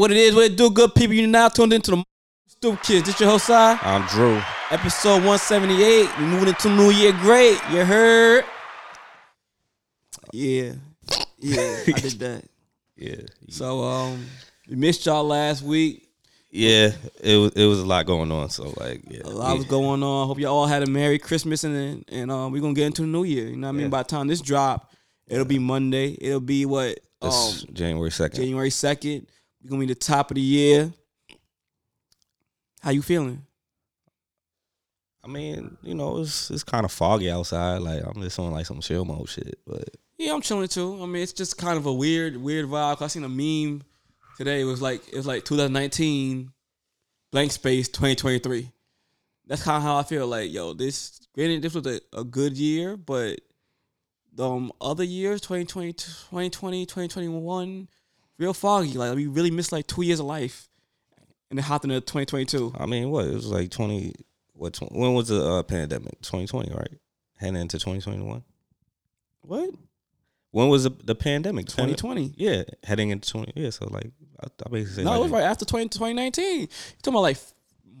Yeah, what it is, what it do, good people. You now tuned into the Stupid Kids. This your host, side. I'm Drew. Episode 178. We moving into New Year great. You heard? Yeah. Yeah, I did that. Yeah, So um we missed y'all last week. yeah. It was it was a lot going on. So like, yeah, A lot was going on. Hope y'all all had a Merry Christmas and and um we're gonna get into the new year. You know what I mean? Yeah. By the time this drop, it'll be Monday. It'll be what? Um January second. January 2nd. We're gonna be the top of the year. How you feeling? I mean, you know, it's it's kind of foggy outside. Like I'm just on like some chill mode shit. But Yeah, I'm chilling too. I mean, it's just kind of a weird, weird vibe. I seen a meme today. It was like it was like 2019, blank space 2023. That's kind of how I feel. Like, yo, this granted, this was a, a good year, but the um, other years, 2020, 2020, 2021, real foggy. Like, we really missed like two years of life, and it hopped into 2022. I mean, what it was like twenty. What tw- when was the uh, pandemic? 2020, right? Heading into 2021. What? When was the, the pandemic? 2020? Yeah, heading into 20. Yeah, so like I, I basically say No, it was right after 20, 2019. You talking about like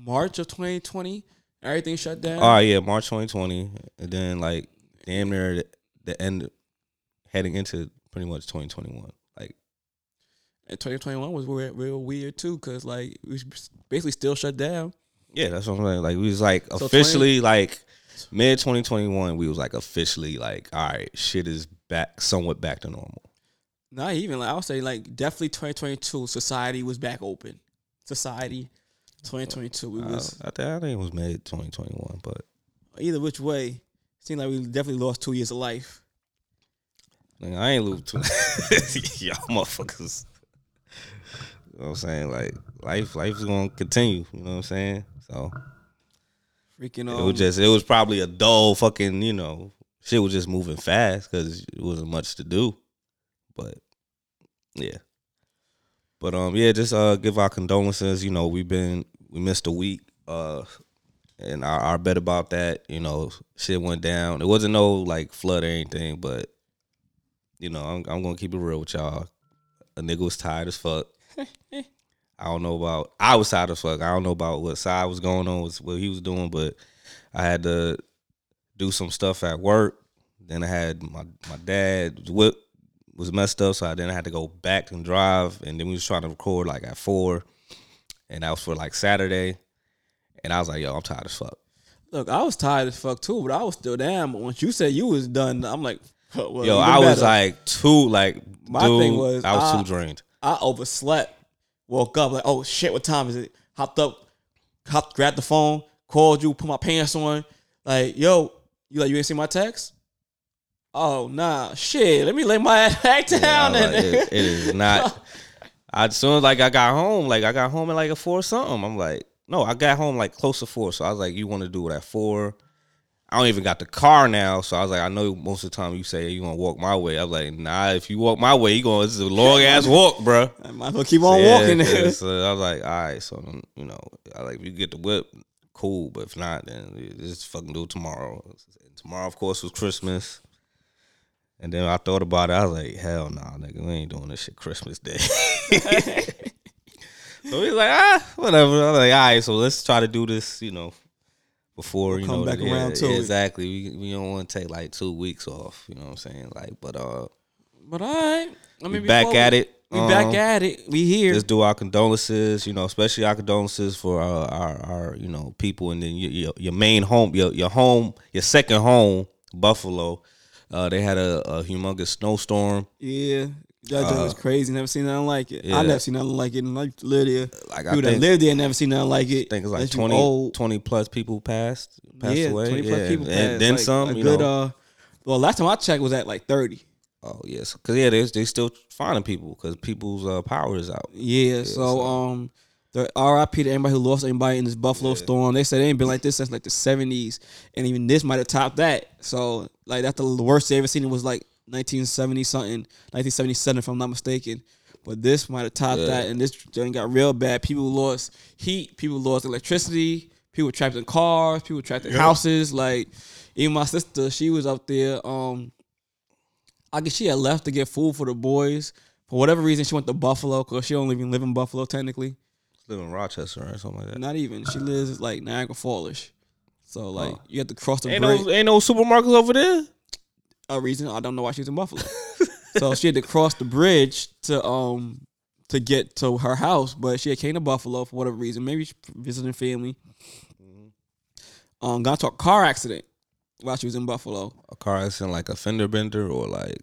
March of 2020? Everything shut down. Oh yeah, March 2020, and then like damn near the, the end, heading into pretty much 2021. Like And 2021 was real, real weird too, cause like we basically still shut down. yeah, that's what I'm saying. Like we was like So officially like mid 2021, we was like officially like all right, shit is back somewhat back to normal. Not even like I would say like definitely 2022. Society was back open. Society, 2022. We was I, think, I think it was mid 2021, but either which way. Seemed like we definitely lost two years of life. I ain't lose too. Y'all motherfuckers. You know what I'm saying? Like life, life is gonna continue. You know what I'm saying? So Freaking It um, was just it was probably a dull fucking you know shit was just moving fast because it wasn't much to do, but yeah, but um yeah just uh give our condolences. You know we've been we missed a week uh and our, our bet about that you know shit went down. It wasn't no like flood or anything, but you know I'm I'm gonna keep it real with y'all. A nigga was tired as fuck. I don't know about. I was tired as fuck. I don't know about what side was going on, was what he was doing, but I had to do some stuff at work. Then I had my my dad's whip was messed up, so I then I had to go back and drive. And then we was trying to record like at four, and that was for like Saturday. And I was like, yo, I'm tired as fuck. look, I was tired as fuck too, but I was still down. But once you said you was done, I'm like, well, Yo, I was like too like My dude, thing was, I was I- too drained. I overslept. Woke up like, oh shit, what time is it? Hopped up, hopped, grabbed the phone, called you, put my pants on. Like, yo, you like you ain't see my text? Oh nah, shit. Let me lay my ass back Yeah, down. And like, it, it is not. I, as soon as like I got home, like I got home at like a four something. I'm like, no, I got home like close to four. So I was like, you want to do it at four? I don't even got the car now, so I was like, I know most of the time you say you gonna walk my way. I was like, nah, if you walk my way, you going this is a long ass walk, bro. I might as well keep on Yeah, walking. yeah, so I was like, all right, so you know, I like if you get the whip, cool, but if not, then just fucking do it tomorrow. Tomorrow, of course, was Christmas. And then I thought about it. I was like, hell nah, nigga, we ain't doing this shit Christmas Day. so was like, ah, whatever. I was like, all right, so let's try to do this, you know, before you come know, back yeah, around to yeah, it. exactly. We we don't want to take like two weeks off. You know what I'm saying? Like, but uh, but all right. I mean, we back before at we- it. We Um, back at it. We here. just do our condolences, you know, especially our condolences for our our, our you know people, and then your, your your main home, your your home, your second home, Buffalo. Uh, they had a, a humongous snowstorm. yeah. That joint was crazy. Never seen nothing like it. I Uh, never seen nothing like it. And I live there. Like I People that think, live there never seen nothing like it. I think it's like Unless 20, 20 plus people passed passed yeah, away. 20 plus yeah, people and, passed. and then Like, some. You good, know, uh, well, last time I checked was at like 30. oh yes, because yeah, they they still finding people because people's uh, power is out. Yeah, so, so- um, the RIP to anybody who lost anybody in this Buffalo storm. They said it ain't been like this since like the 70s, and even this might have topped that. So, like, that's the worst they ever seen. It was like 1970 something, 1977, if I'm not mistaken. But this might have topped Yeah. that, and this joint got real bad. People lost heat, people lost electricity, people trapped in cars, people trapped in houses. Like, even my sister, she was up there. Um, I guess she had left to get food for the boys, For whatever reason, she went to Buffalo because she don't even live in Buffalo technically. Live in Rochester or something like that. Not even. She lives like Niagara Fallish. So like Oh. you have to cross the Ain't bridge. no, ain't no supermarkets over there. A reason I don't know why she was in Buffalo. so she had to cross the bridge to um to get to her house, but she had came to Buffalo for whatever reason. Maybe she visiting family. Um, got into a car accident while she was in Buffalo. A car accident, like a fender bender, or like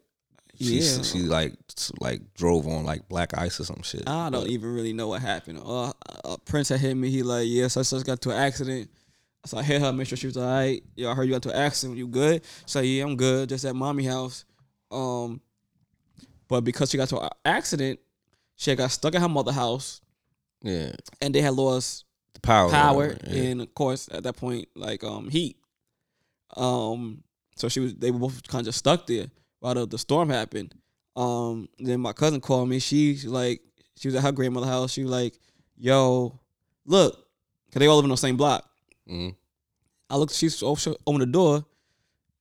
she Yeah. she like like drove on like black ice or some shit. I don't even really know what happened. Uh, uh Prince had hit me. He like, yeah, so I just got to an accident. So I hit her, make sure she was all right. Yo, I heard you got to an accident. You good? So yeah, I'm good. Just at mommy house. Um, but because she got to an accident, she got stuck at her mother house, Yeah, and they had lost the power, power yeah. and of course at that point like um heat um so she was they were both kind of just stuck there while the, the storm happened um then my cousin called me she like she was at her grandmother's house she was like yo look because they all live in the same block Mhm. i looked she's opened the door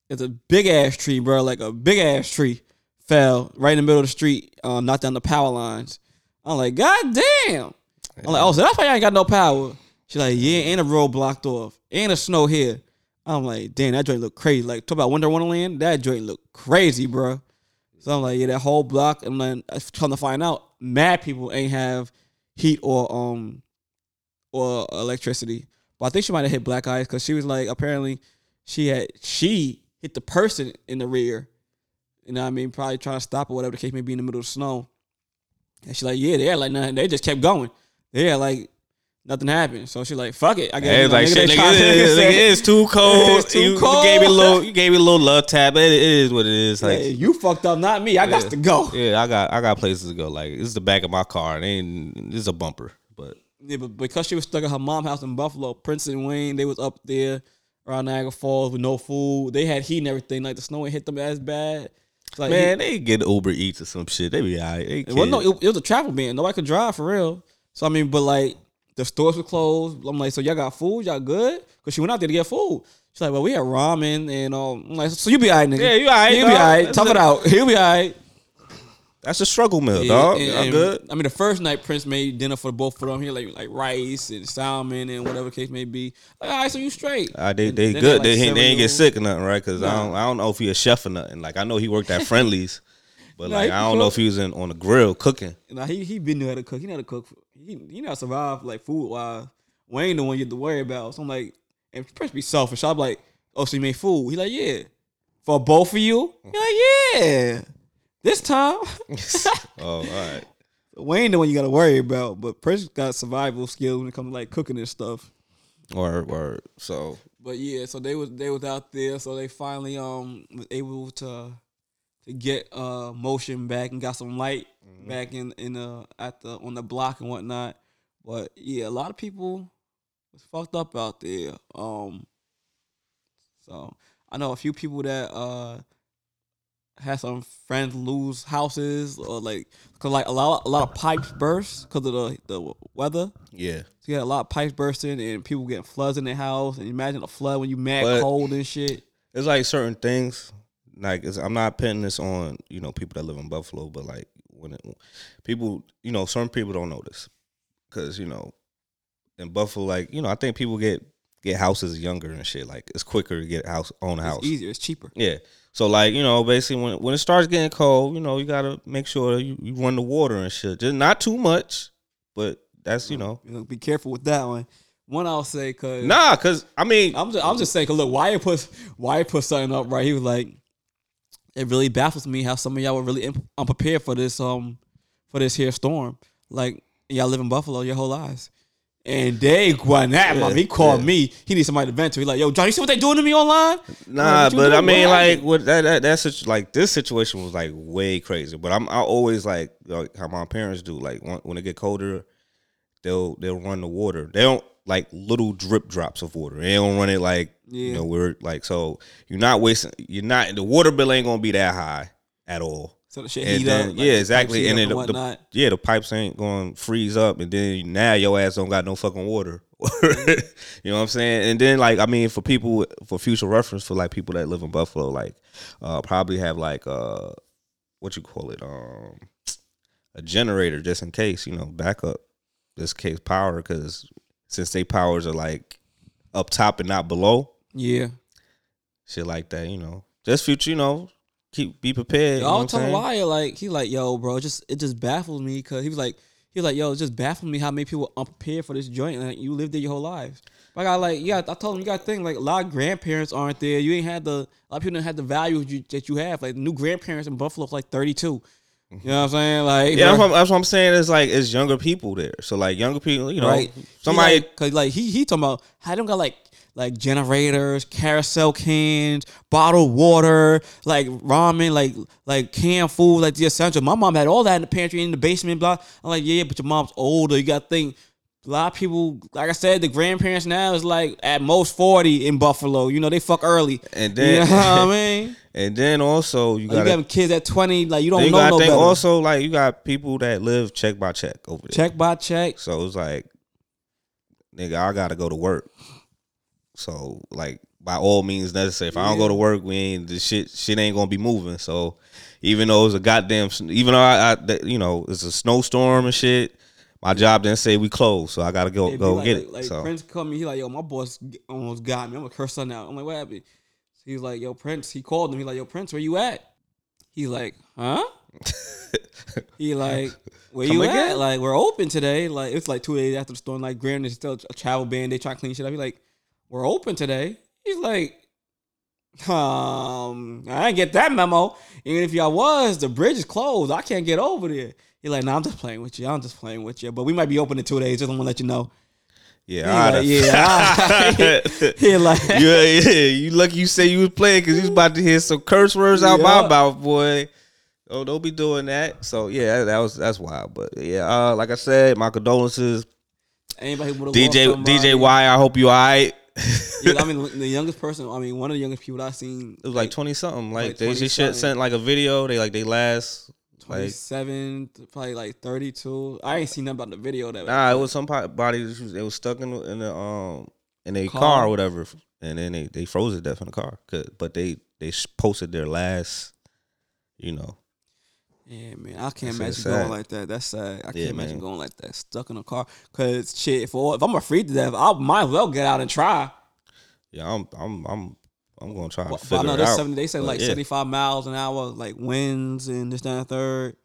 it's a big ass tree bro like a big ass tree fell right in the middle of the street uh, knocked down the power lines i'm like god damn I'm like, oh, so that's why I ain't got no power. She's like, yeah, and a road blocked off, and a snow here. I'm like, damn, that joint look crazy. Like, talk about Winter Wonderland, that joint look crazy, bro. So I'm like, yeah, that whole block. And then I come to find out, mad people ain't have heat or um or electricity. But I think she might have hit black eyes because she was like, apparently, she had she hit the person in the rear. You know what I mean? Probably trying to stop or whatever the case may be in the middle of the snow. And she's like, yeah, they had like nothing. They just kept going. Yeah, like nothing happened. So she's like, fuck it. I guess Hey, you it's know, like nigga, shit, they nigga, trying it nigga, it is too cold. It's too you, cold. you gave me a little, you gave me a little love tap. It, it is what it is. Like, Hey, you fucked up, not me. I got to go. yeah, I got, I got places to go. Like, this is the back of my car, and ain't this is a bumper, but Yeah, but because she was stuck at her mom's house in Buffalo, Prince and Wayne, they was up there around Niagara Falls with no food. They had heat and everything. Like the snow ain't hit them as bad. Like man, they get Uber Eats or some shit. They be alright. They wasn't no, it, it was a travel ban. Nobody could drive for real. So I mean, but like the stores were closed. I'm like, so y'all got food? Y'all good? Because she went out there to get food. She's like, well, we had ramen and um. I'm like, so you be alright, nigga. Yeah, you alright, You be alright. Tough it. it out. He'll be alright. That's a struggle meal, dog. and- I'm and, good. I mean, the first night Prince made dinner for both of them. here, like like rice and salmon and whatever case may be. Like, all right, so you straight. Uh, they they good. like, they, ain't- they ain't get sick or nothing, right? Because I don't I don't know if he a chef or nothing. Like I know he worked at Friendlies, but like I don't know if he was in on the grill cooking. Nah, he he been knew how to cook. He know how to cook. He he know how to survive like food wise. Wayne the one you have to worry about. So I'm like, and Prince be selfish. I'm like, oh, so you made food? He like, yeah, for both of you. He like, yeah. This time, Oh, all right. Wayne the one you got to worry about. But Prince got survival skills when it comes to like cooking and stuff. Or or so But yeah, so they was they was out there, so they finally um was able to to get uh motion back and got some light back in in uh at the on the block and whatnot. But yeah, a lot of people was fucked up out there. Um, so I know a few people that uh had some friends lose houses or like cause like a lot a lot of pipes burst because of the the weather. yeah. So you had a lot of pipes bursting and people getting floods in their house. And imagine a flood when you mad But- cold and shit. It's like certain things. Like it's, I'm not putting this on you know people that live in Buffalo, but like when it, people you know certain people don't know this because you know in Buffalo, like you know I think people get get houses younger and shit. Like it's quicker to get a house own a house. It's easier. It's cheaper. Yeah. So like you know, basically when when it starts getting cold, you know, you gotta make sure you, you run the water and shit. Just not too much, but that's you know, You know, be careful with that one. One I'll say because nah, cause I mean, I'm just I'm just saying. Cause look, Wyatt put why Wyatt put something up right. He was like, it really baffles me how some of y'all were really imp- unprepared for this um for this here storm. Like y'all live in Buffalo your whole lives. And they went at. Yeah, He called yeah. me. He needs somebody to vent to. He like, yo, John, you see what they doing to me online? Nah, but I mean, like, what that, that that's such, like this situation was like way crazy. But I'm I always like, like how my parents do. Like when, when it get colder, they'll they'll run the water. They don't like little drip drops of water. They don't run it like you know we're like so you're not wasting. You're not the water bill ain't gonna be that high at all. So the shit And heat then, up. like, yeah, exactly. And then the, the yeah, the pipes ain't going to freeze up, and then now your ass don't got no fucking water. you know what I'm saying? And then like I mean, for people for future reference, for like people that live in Buffalo, like uh probably have like uh what you call it um a generator just in case, you know, backup. This case power because since they powers are like up top and not below, Yeah. shit like that, you know. Just future, you know, keep be prepared. You know I'll what I'm tell saying? Wire like he like yo, bro. Just it just baffles me because he was like he was like yo, it just baffles me how many people are unprepared for this joint. Like you lived there your whole lives. But I got like yeah, I told him you got to think like a lot of grandparents aren't there. You ain't had the a lot of people didn't have the value you, that you have. Like new grandparents in Buffalo like thirty two. You know what I'm saying? Like Yeah, that's bro, what, that's what I'm saying. Is like it's younger people there, so like younger people, you know, right. somebody. he like, like he he talking about how them got like like generators, carousel cans, bottled water, like ramen, like like canned food, like the essential. My mom had all that in the pantry in the basement. Blah. I'm like, yeah, but your mom's older. You got to think. A lot of people, like I said, the grandparents now is like at most forty in Buffalo. You know they fuck early. and You then, know what I mean? and then also you Like, you got got kids at twenty. Like you don't you know no better. also like you got people that live check by check over there. check by check. So it's like, nigga, I gotta go to work. So like, by all means necessary. If I don't go to work, we ain't the shit. Shit ain't gonna be moving. So even though it's a goddamn, even though I, I you know, it's a snowstorm and shit. My job didn't say we closed, so I gotta go go like, get like, it. Like so Prince come me, he like, yo, my boss almost got me. I'm gonna curse son out. I'm like, what happened? He's like, yo, Prince. He called him. He like, yo, Prince, where you at? He's like, huh? he like, where Come you again? at? Like, we're open today. Like, it's like two days after the storm. Like, granted, it's still a travel ban. They try to clean shit up. He like, we're open today. He's like, um, I didn't get that memo. Even if y'all was, the bridge is closed. I can't get over there. He like, nah, I'm just playing with you. I'm just playing with you. But we might be open in two days. Just want to let you know. yeah, He like, yeah, he like, yeah, yeah, you lucky you say you was playing because you was about to hear some curse words out my mouth, boy. Oh, don't be doing that. So yeah, that was that's wild. But yeah, uh, like I said, my condolences, anybody who DJ DJ Y. I hope you alright. Yeah, I mean, the youngest person. I mean, one of the youngest people I seen. It was like twenty something. Like, like they 20 just shit sent like a video. They like they last like 27, probably like 32. I ain't seen nothing about the video that nah. It was some po- body. was- It was stuck in the, in the um in a car. Car? or whatever, and then they they froze to death in the car. But they they posted their last, you know. Yeah, man, I can't That's imagine going like that. That's sad. I can't Yeah, imagine man. going like that, stuck in a car. Cause shit, if, if I'm afraid to death, I might as well get out and try. Yeah, I'm I'm I'm I'm gonna try to But I figure know there's out. seventy. They say like yeah. 75 miles an hour, like winds and this, that, and third.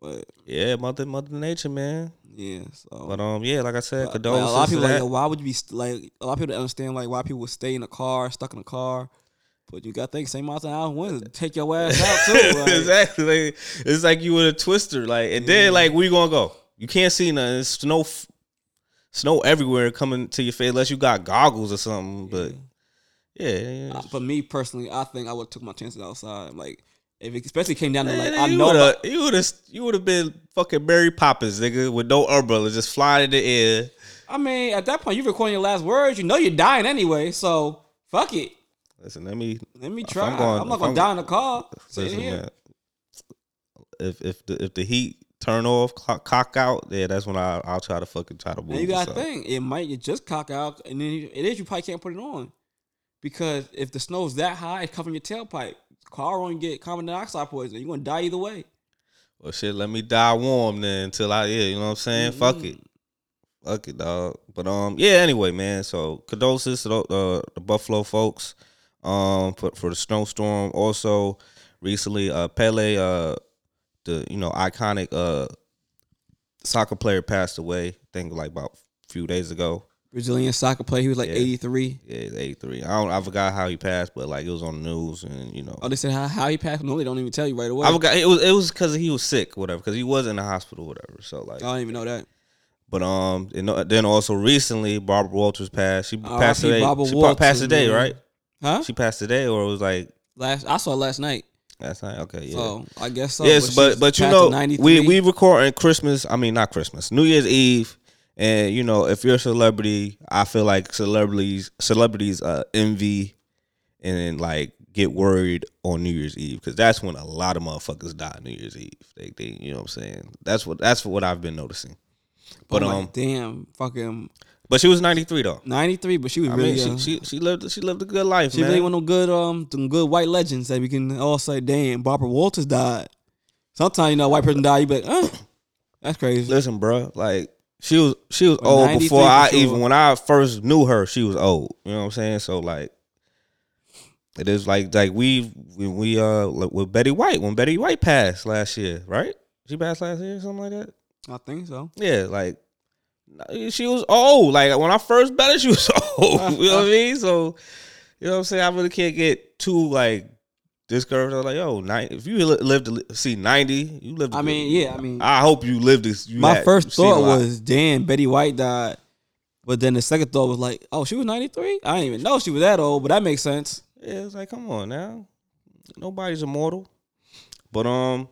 But Yeah, mother mother nature, man. yeah, so. But um, yeah, like I said, Like, a lot of people like, why would you be st- like? A lot of people don't understand like why people would stay in a car, stuck in a car. But you got to think same miles an hour winds take your ass out too. Like, exactly. Like, it's like you with a twister. Like, and then like, where you gonna go? You can't see nothing. It's snow, snow everywhere coming to your face unless you got goggles or something. But yeah, yeah. Uh, For me personally, I think I would have took my chances outside. Like if it especially came down to like Man, I know would've- about- you would have you would have been fucking Mary Poppins, nigga, with no umbrella, just flying in the air. I mean, at that point, you recording your last words. You know you're dying anyway, so fuck it. Listen, let me Let me try. I'm I'm, not gonna I'm- die in the car. Listen, man. If if the if the heat turn off, clock, cock out, yeah, that's when I I'll try to fucking try to move. And you got to think it might just cock out, and then you- it is you probably can't put it on because if the snow's that high, it's covering your tailpipe. Car won't get carbon dioxide poisoning. You're gonna die either way. Well, shit, let me die warm then until I, yeah, you know what I'm saying? Fuck Mhm. it. Fuck it, dog. But, um, yeah, anyway, man. So, condolences to the, uh, the Buffalo folks um, for, for the snowstorm. Also, recently, uh, Pele, uh, the, you know, iconic uh, soccer player passed away, I think like about a few days ago. Brazilian soccer player. He was like Yeah. 83. Yeah, 83. I don't, I forgot how he passed, but like it was on the news and, you know. Oh, they said how, how he passed. No, they don't even tell you right away. I forgot it was it was because he was sick, whatever. Because he was in the hospital, whatever. So like, I don't even know that. But um, and uh, then also recently, Barbara Walters passed. She passed today. Barbara she Walters, passed today, right? Huh? She passed today, or it was like Last I saw last night. last night. Okay, yeah. So I guess so. yes, she's but but you know, 93. we we recording Christmas. I mean, not Christmas, New Year's Eve, and you know, if you're a celebrity, I feel like celebrities celebrities uh envy and like get worried on New Year's Eve because that's when a lot of motherfuckers die New Year's Eve. They, they, you know what I'm saying? That's what that's what I've been noticing. But um, like, damn, fucking but she was 93 though. 93, but she was I really mean, young. she, she she lived she lived a good life, She man. really one of good um them good white legends that we can all say, damn, Barbara Walters died. Sometimes you know a white person die, you be like, uh, That's crazy. Listen, bro, like she was she was Well, old before I sure. even when I first knew her, she was old. You know what I'm saying? So like it is like like we we, we uh with Betty White when Betty White passed last year, right? She passed last year, or something like that. I think so. Yeah, like she was old. Like when I first met her, she was old. you know what I mean? So you know what I'm saying? I really can't get too like discouraged. I was like, yo, if you li- live to see 90, you live. To I mean, yeah. I mean, I hope you live this. You my had- first thought was, damn, Betty White died. But then the second thought was like, oh, she was 93? I didn't even know she was that old, but that makes sense. Yeah, it's like, come on now. Nobody's immortal. But um,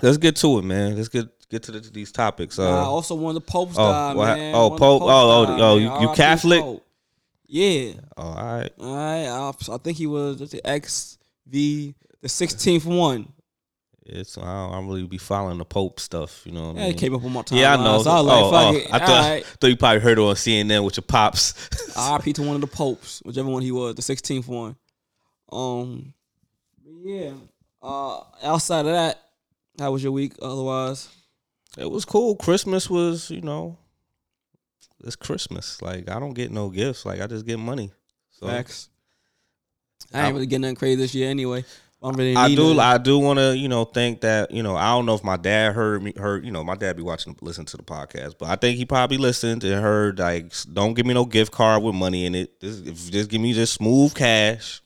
let's get to it, man. Let's get get to the, these topics. Uh, I also wanted the Pope's oh, die, what- man. oh, One of the Pope- Popes oh, oh, died, oh, you- you Catholic? Pope. Yeah. all right. All right. I, I think he was the XV, the 16th one. It's I don't, I don't really be following the Pope stuff, you know. What I Yeah, mean? it came up on my timeline. Yeah, I know. So I like, oh, oh, it. I thought, right. thought you probably heard it on CNN with your pops. RIP to one of the popes, whichever one he was, the 16th one. Um, yeah. Uh, outside of that, how was your week? Otherwise, it was cool. Christmas was, you know, it's Christmas. Like I don't get no gifts. Like I just get money. So facts. I ain't really getting nothing crazy this year anyway. I really I do. nothing. I do want to, you know, think that, you know, I don't know if my dad heard me. Heard, you know, my dad be watching, listen to the podcast, but I think he probably listened and heard like, don't give me no gift card with money in it. Just, if, just give me just smooth cash,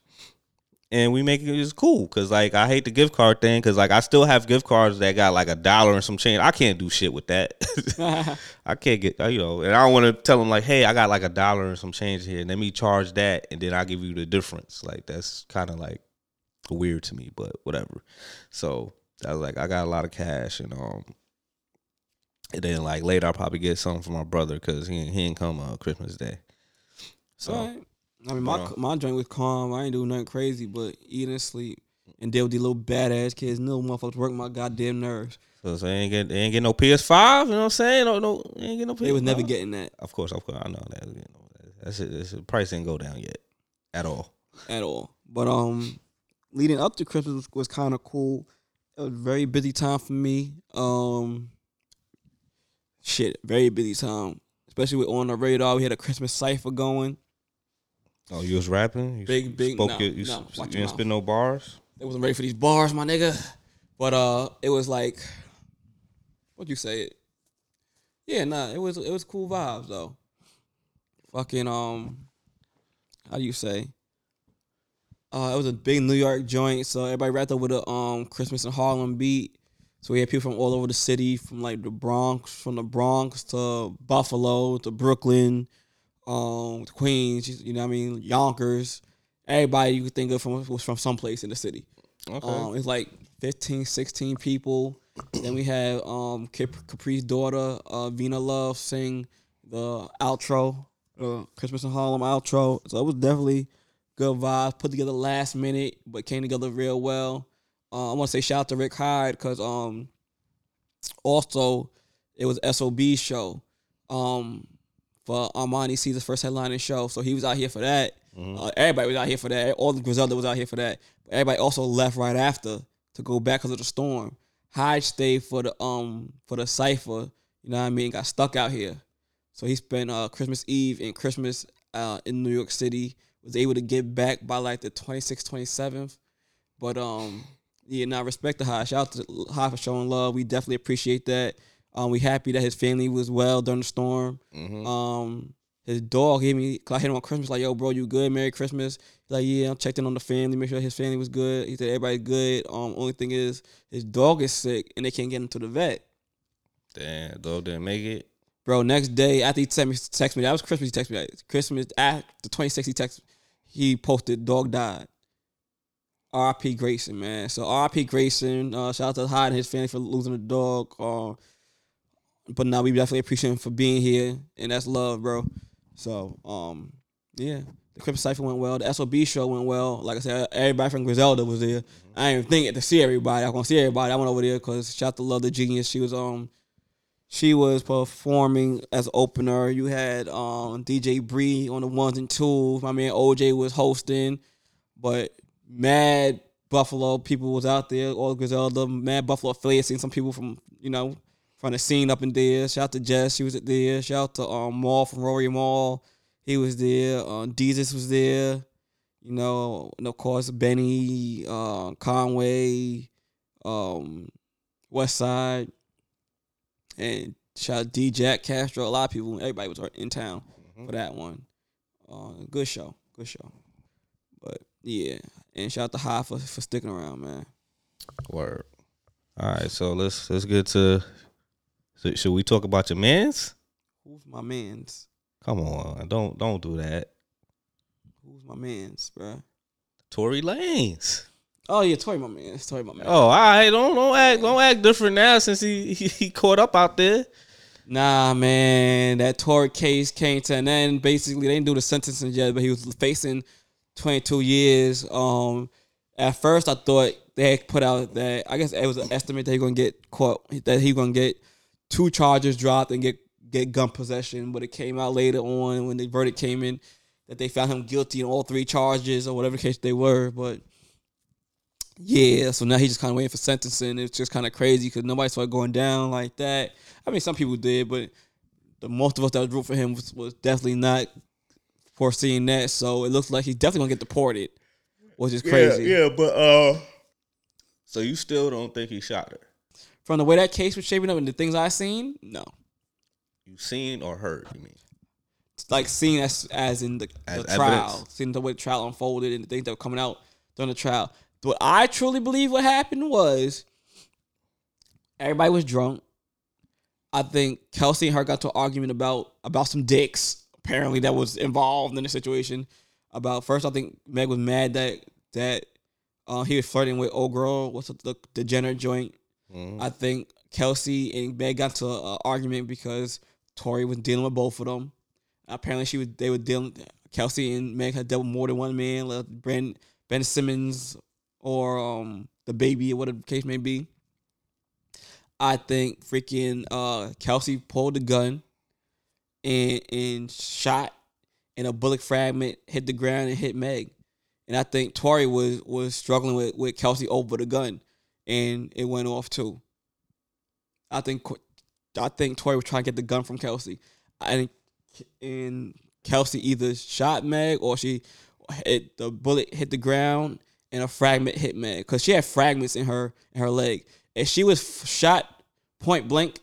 and we make it just cool. Cause like I hate the gift card thing. Cause like I still have gift cards that got like a dollar and some change. I can't do shit with that. I can't get, you know, and I don't want to tell them like, hey, I got like a dollar and some change here. And let me charge that, and then I'll give you the difference. Like that's kind of like weird to me, but whatever. So I was like, I got a lot of cash, and um, and then like later I'll probably get something for my brother because he he ain't come uh, Christmas Day. So. I mean, my my joint was calm. I ain't do nothing crazy, but eat and sleep and deal with these little badass kids. No motherfuckers work my goddamn nerves. so they ain't get they ain't get no PS Five. You know what I'm saying? No, no, they ain't get no PS. They was never getting that Of course, of course, I know that. You know, that shit, that shit, price didn't go down yet at all. at all. But um, leading up to Christmas was, was kind of cool. It was a very busy time for me. Um, shit, very busy time. Especially with on the radar, we had a Christmas cipher going. Oh, you was rapping? You Big, big- Spoke no, your, you, no, you didn't spit no bars. They wasn't ready for these bars, my nigga. But uh, it was like, what'd you say it? Yeah, nah, it was it was cool vibes though. Fucking um, how do you say? Uh, it was a big New York joint, so everybody wrapped up with a um Christmas in Harlem beat. So we had people from all over the city, from like the Bronx, from the Bronx to Buffalo to Brooklyn, um, Queens. You know what I mean? Yonkers. Everybody you could think of from was from someplace in the city. Okay. Um, it's like 15, 16 people. then we had um Cap- Capri's daughter, uh, Vina Love, sing the outro, uh, Christmas in Harlem outro. So it was definitely good vibes. Put together last minute, but came together real well. Uh, I want to say shout out to Rick Hyde because um also it was SOB's show. Um for Armani Caesar's first headlining show. So he was out here for that. Uh, everybody was out here for that. All the Griselda was out here for that. But everybody also left right after to go back because of the storm. Hyde stayed for the um for the cipher. You know what I mean? Got stuck out here. So he spent uh Christmas Eve and Christmas uh in New York City. Was able to get back by like the 26th, 27th. But um yeah, now I respect to Hyde. Shout out to Hyde for showing love. We definitely appreciate that. Um, we happy that his family was well during the storm. Mhm. Um, his dog hit me. Cause I hit him on Christmas. Like, yo, bro, you good? Merry Christmas. He's like, yeah, I checked in on the family, make sure his family was good. He said everybody's good. Um, only thing is his dog is sick and they can't get him to the vet. Damn, dog didn't make it. Bro, next day after he text me, text me that was Christmas. He texted me that Christmas after the 26th. He text he posted dog died. R.I.P. Grayson, man. So R.I.P. Grayson. Uh, shout out to Hyde and his family for losing the dog. Uh, but now we definitely appreciate him for being here, and that's love, bro. So, um, yeah, the Christmas cipher went well. The SOB show went well. Like I said, everybody from Griselda was there. I didn't even think it to see everybody. I was gonna see everybody. I went over there because shout out to Love the Genius. She was um she was performing as opener. You had um DJ Bree on the ones and twos. My man OJ was hosting, but Mad Buffalo people was out there. All Griselda, Mad Buffalo affiliates, and some people from you know from the scene up in there. Shout out to Jess, she was there. Shout out to um Maul from Rory Mall, he was there. Uh, Jesus was there. You know, and of course Benny, uh, Conway, um, West Side, and shout out D Jack Castro. A lot of people, everybody was in town for that one. Uh, good show, good show. But yeah, and shout out to Hyde for, for sticking around, man. Word. All right, so let's let's get to. So should we talk about your man's? Who's my man's? Come on, don't don't do that. Who's my man's, bruh? Tory Lanez. Oh yeah, Tory, my man. It's Tory, my man. Oh, all right. Don't don't act don't act different now since he he, he caught up out there. Nah, man, that Tory case came to an end. Basically, they didn't do the sentencing yet, but he was facing 22 years. Um, at first, I thought they had put out that I guess it was an estimate that he gonna get caught, that he gonna get two charges dropped and get get gun possession. But it came out later on when the verdict came in that they found him guilty in all three charges or whatever case they were. But yeah, so now he's just kind of waiting for sentencing. It's just kind of crazy because nobody it going down like that. I mean, some people did, but the most of us that was root for him was, was definitely not foreseeing that. So it looks like he's definitely gonna get deported, which is crazy. Yeah, yeah, but uh, so you still don't think he shot her? From the way that case was shaping up and the things I seen, no. You seen or heard? You mean? Like seen as as in the, As the trial, seeing the way the trial unfolded and the things that were coming out during the trial. What I truly believe what happened was everybody was drunk. I think Kelsey and her got to an argument about about some dicks apparently that was involved in the situation. About first, I think Meg was mad that that uh, he was flirting with old girl. What's the the Jenner joint? Mhm. I think Kelsey and Meg got to an argument because Tory was dealing with both of them. Apparently, she was they were dealing. Kelsey and Meg had dealt with more than one man, like Ben Ben Simmons or um the baby or whatever the case may be. I think freaking uh Kelsey pulled the gun and and shot and a bullet fragment hit the ground and hit Meg. And I think Tory was was struggling with, with Kelsey over the gun and it went off too. I think I think Tory was trying to get the gun from Kelsey. I think and Kelsey either shot Meg or she hit the bullet hit the ground and a fragment hit Meg because she had fragments in her in her leg. If she was shot point blank,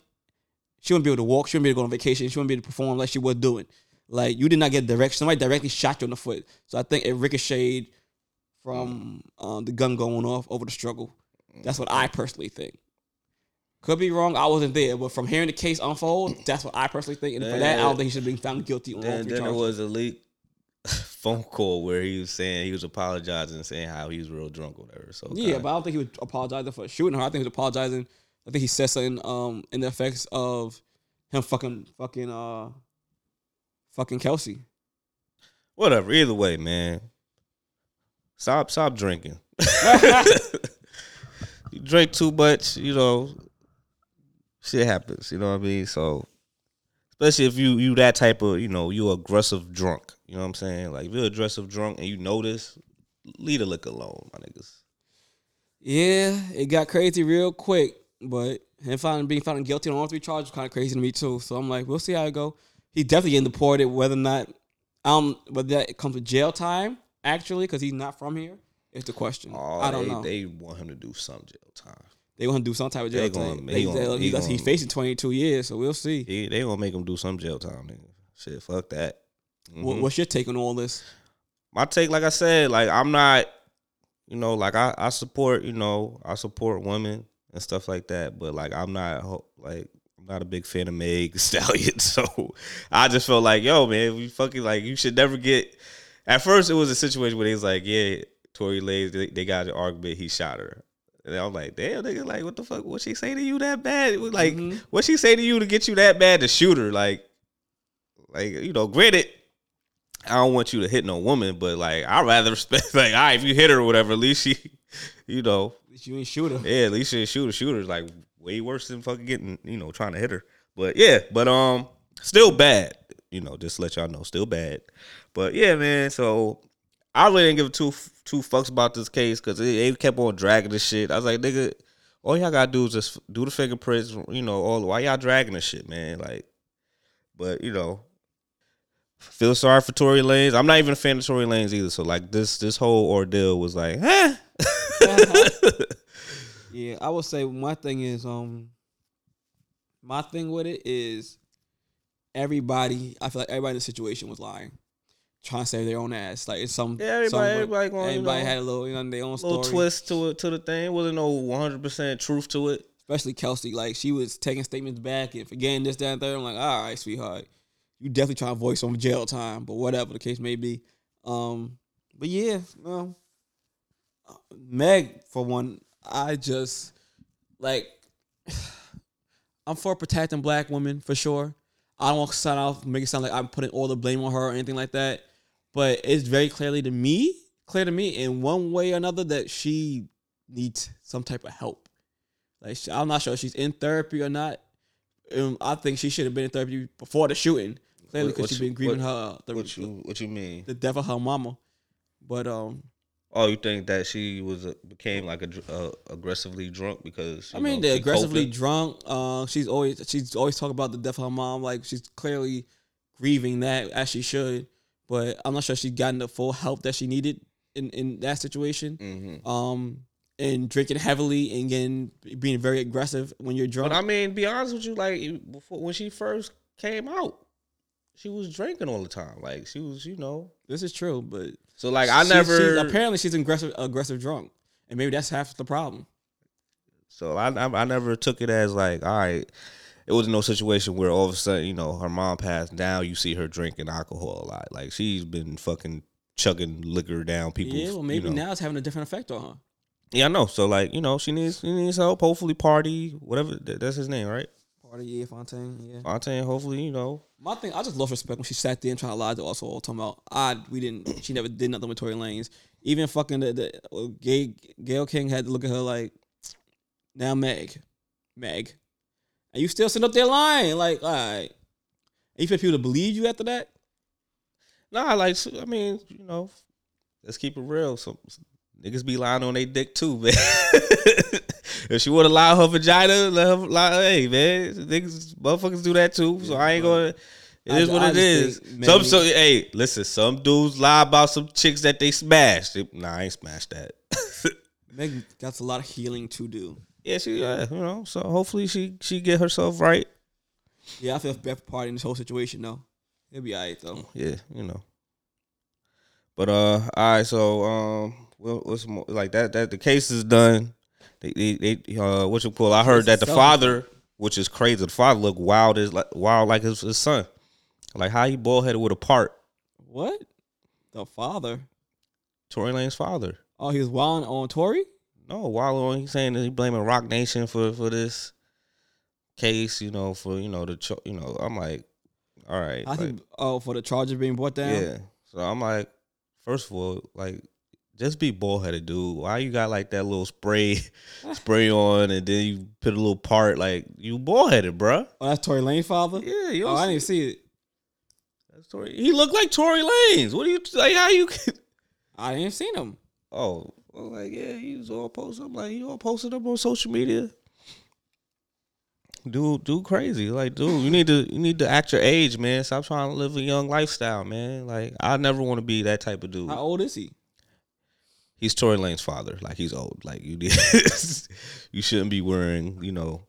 she wouldn't be able to walk. She wouldn't be able to go on vacation. She wouldn't be able to perform like she was doing. Like you did not get direct. Somebody directly shot you in the foot. So I think it ricocheted from um, the gun going off over the struggle. That's what I personally think. Could be wrong. I wasn't there, but from hearing the case unfold, that's what I personally think. And for that, I don't think he should be found guilty on all Then, three then there was a leak phone call where he was saying he was apologizing, saying how he was real drunk or whatever. So Yeah, kinda- but I don't think he was apologizing for shooting her. I think he was apologizing. I think he said something um in the effects of him fucking fucking uh fucking Kelsey. whatever. Either way, man, stop stop drinking. you drink too much, you know, shit happens. You know what I mean? So, especially if you you that type of you know you aggressive drunk. You know what I'm saying? Like if you're aggressive drunk and you notice, leave the liquor alone, my niggas. Yeah, it got crazy real quick, but him finding being found guilty on all three charges kind of crazy to me too. So I'm like, we'll see how it go. He's definitely getting deported, whether or not um whether that comes with jail time actually because he's not from here is the question. Oh, I don't they, know. They, They want him to do some jail time. They want to do some type of jail They gonna- time. they They, gonna- they- he he's, facing 22 years, so we'll see. He, they gonna make him do some jail time, nigga. Shit, fuck that. What, Mhm. what's your take on all this? my take, like I said, like I'm not, you know, like I, I support, you know, I support women and stuff like that, but like I'm not like I'm not a big fan of Meg Stallion, so I just felt like, yo, man, we fucking like you should never get. At first, it was a situation where he was like, yeah, Tory Lanez, they, they got an argument, he shot her. And I'm like, damn, nigga, like, what the fuck? What she say to you that bad? Like, Mhm. what she say to you to get you that bad to shoot her? Like, like you know, granted, I don't want you to hit no woman, but like I'd rather respect like, all right, if you hit her or whatever, at least she, you know, At least You ain't shoot her. yeah, at least she shoot her. Shooter's like way worse than fucking getting, you know, trying to hit her. But yeah, but um, still bad. You know, just to let y'all know, still bad. But yeah, man. So I really didn't give two two fucks about this case because they kept on dragging this shit. I was like, nigga, all y'all gotta do is just do the fingerprints. You know, all why y'all dragging the shit, man? Like, but you know, feel sorry for Tory Lanez. I'm not even a fan of Tory Lanez either. So like this this whole ordeal was like, huh? Yeah, I would say my thing is um my thing with it is everybody I feel like everybody in the situation was lying. Trying to save their own ass. Like it's some Yeah, everybody- some- everybody going, you know, had a little you know their own story. little twist to it to the thing. Wasn't no 100 percent truth to it. Especially Kelsey. Like she was taking statements back and forgetting this, that, and third. I'm like, all right, sweetheart. You definitely trying to voice some jail time, but whatever the case may be. Um, but yeah, no. Meg, for one, I just like I'm for protecting black women for sure. I don't want to sound off make it sound like I'm putting all the blame on her or anything like that. But it's very clearly to me, clear to me in one way or another that she needs some type of help. Like I'm not sure if she's in therapy or not. Um, I think she should have been in therapy before the shooting. Clearly, because she's been grieving what- her the, What you what you mean? the death of her mama. But um, Oh, you think that she was a, became like a, uh, aggressively drunk because I mean, know, they're aggressively coping? drunk. Uh, she's always she's always talking about the death of her mom. Like she's clearly grieving that as she should. But I'm not sure she's gotten the full help that she needed in in that situation. Mhm. Um, and drinking heavily and getting being very aggressive when you're drunk. But I mean, be honest with you, like before when she first came out, she was drinking all the time. Like she was, you know. this is true, but So like I she- never. she's- apparently she's aggressive aggressive drunk, and maybe that's half the problem. so I, I I never took it as like all right. It was no situation where all of a sudden you know her mom passed. Now you see her drinking alcohol a lot. Like she's been fucking chugging liquor down people. yeah, well, maybe you know. now it's having a different effect on her. Yeah, I know. So like you know she needs she needs help. Hopefully, party whatever that- that's his name, right? Pardi, yeah, Fontaine, yeah. Fontaine. Hopefully, you know. My thing, I just lost respect when she sat there and tried to lie to us all, talking about I we didn't, she never did nothing with Tory Lanez. Even fucking the, the uh, Gay, Gayle King had to look at her like, now Meg, Meg, and you still sitting up there lying, like, all right. And you expect people to believe you after that? Nah, like I mean, you know, let's keep it real. Some niggas be lying on their dick too, man. if she would allow her vagina, let her lie. Hey, man, niggas, motherfuckers do that too. So I ain't gonna. It I- is what I it just Some so hey, listen. Some dudes lie about some chicks that they smashed. They- nah, I ain't smashed that. Meg got a lot of healing to do. Yeah, she, yeah, you know. So hopefully she she get herself right. Yeah, I feel bad for party in this whole situation though. It'll be alright though. Yeah, you know. But uh, all right. So um, what, what's more like that? That the case is done. They they, they uh, what you call? I heard that the father, which is crazy. The father looked wild as like wild like his, his son. Like how he bald headed with a part. What? The father? Tory Lane's father. Oh, he was wilding on Tory? No, wild on. He's saying that he blaming Roc Nation for for this case. You know, for you know the cho- you know. I'm like, all right. I like- think oh for the charges being brought down. Yeah. So I'm like, first of all, like, just be bullheaded, dude. Why you got like that little spray, spray on, and then you put a little part? Like, you bullheaded, bruh. Oh, that's Tory Lane's father. Yeah, you. Oh, I didn't see- see it. That's Tory. He looked like Tory Lanez. What do you like? How you? I didn't see him. Oh, well, like yeah, he was all posted. I'm like, he all posted up on social media. Dude, dude, crazy. Like, dude, you need to you need to act your age, man. Stop trying to live a young lifestyle, man. Like, I never want to be that type of dude. How old is he? he's Tory Lane's father. Like he's old. Like you did. you shouldn't be wearing, you know,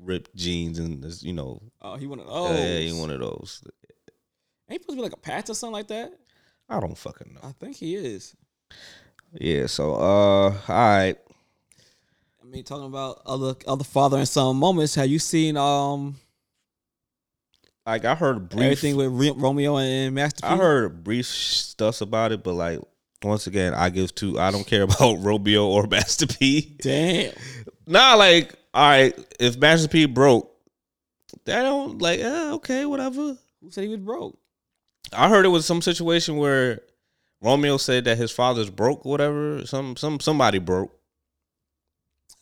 ripped jeans and this, you know. Oh, he one of Oh, those. yeah, he one of those. Ain't he supposed to be like a patch or something like that? I don't fucking know. I think he is. Yeah. So, uh, all right. I mean, talking about other other father and son moments. Have you seen um Like I heard brief. everything with Re- Romeo and Master P? I heard brief stuff about it, but like once again, I give two. I don't care about Romeo or Master P. Damn. Nah, like all right, if Master P broke, that don't like eh, okay, whatever. Who said he was broke? I heard it was some situation where Romeo said that his father's broke, whatever. Some some somebody broke.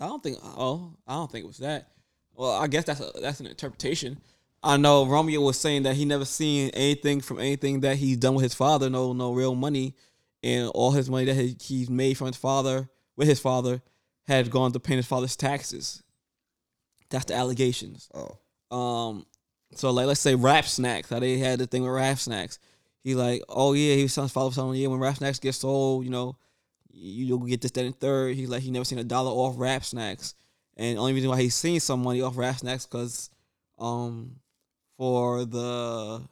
I don't think. Oh, I don't think it was that. Well, I guess that's a, that's an interpretation. I know Romeo was saying that he never seen anything from anything that he's done with his father. No, no real money, and all his money that he, he's made from his father with his father had gone to pay his father's taxes. That's the allegations. Oh, Um, so like let's say Rap Snacks, how they had the thing with Rap Snacks. He like, oh yeah, he was telling his father something. Yeah, when Rap Snacks get sold, you know, you, you'll get this, that, and third. He's like, he never seen a dollar off Rap Snacks, and the only reason why he's seen some money off Rap Snacks because, um, for the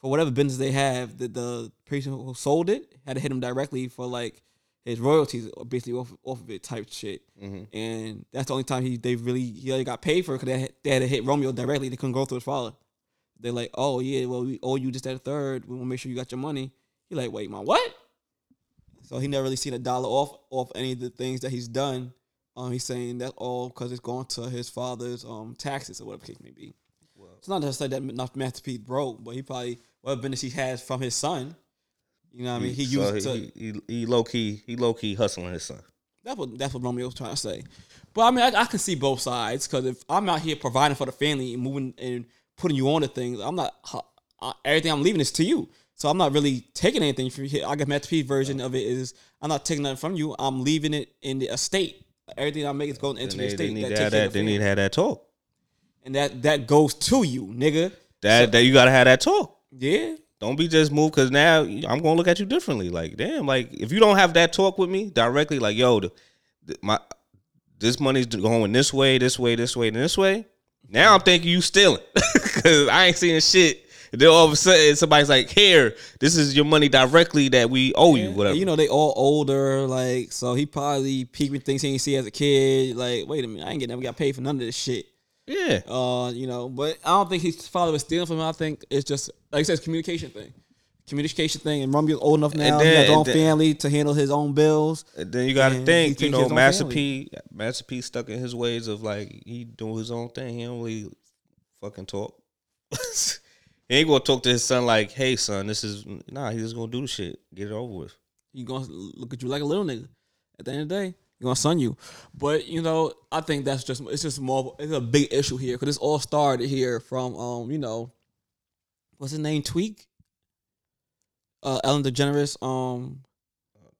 for whatever business they have, the the person who sold it had to hit him directly for like his royalties, basically off, off of it type shit. Mhm. And that's the only time he they really he got paid for it because they, they had to hit Romeo directly. They couldn't go through his father. They're like, oh yeah, well we owe you just that third. We want to make sure you got your money. He like, wait, my what? So he never really seen a dollar off off any of the things that he's done. Um, he's saying that all because it's going to his father's um taxes or whatever the case may be. it's not necessarily that not Master P broke, but he probably whatever business he has from his son. You know what I mean? He so used to he, he, he low key he low key hustling his son. that's what that's what Romeo was trying to say. But I mean, I, I can see both sides because if I'm out here providing for the family and moving and putting you on to things, I'm not uh, everything I'm leaving is to you. So I'm not really taking anything from you. I guess Master P's version of it is I'm not taking nothing from you. I'm leaving it in the estate. Everything I make is going into And the they, they estate. need that to have that. They need to have that talk. and that that goes to you, nigga. That that you gotta have that talk. Yeah, Don't be just moved because now I'm gonna look at you differently. Like, damn, like if you don't have that talk with me directly, like, yo, the, the- my this money's going this way, this way, this way, and this way. Now I'm thinking you stealing because I ain't seeing shit. And then all of a sudden somebody's like, here, this is your money directly that we owe you, whatever. You know, they all older, like so. He probably peeping things he didn't see as a kid. Like, wait a minute, I ain't get never got paid for none of this shit. yeah, Uh, you know, but I don't think his father was stealing from him. I think it's just like I said, it's communication thing, communication thing. And Romeo's old enough now; he then- has his own then- family to handle his own bills. And then you got to think, you know, Master family. P, Master P stuck in his ways of like he doing his own thing. He don't really fucking talk. he ain't gonna talk to his son like, "Hey, son, this is nah." He's just gonna do the shit, get it over with. He gonna look at you like a little nigga. At the end of the day, he gonna son you. But you know, I think that's just it's just more. It's a big issue here because this all started here from um, you know, what's his name? Tweak. Uh, Ellen DeGeneres, um,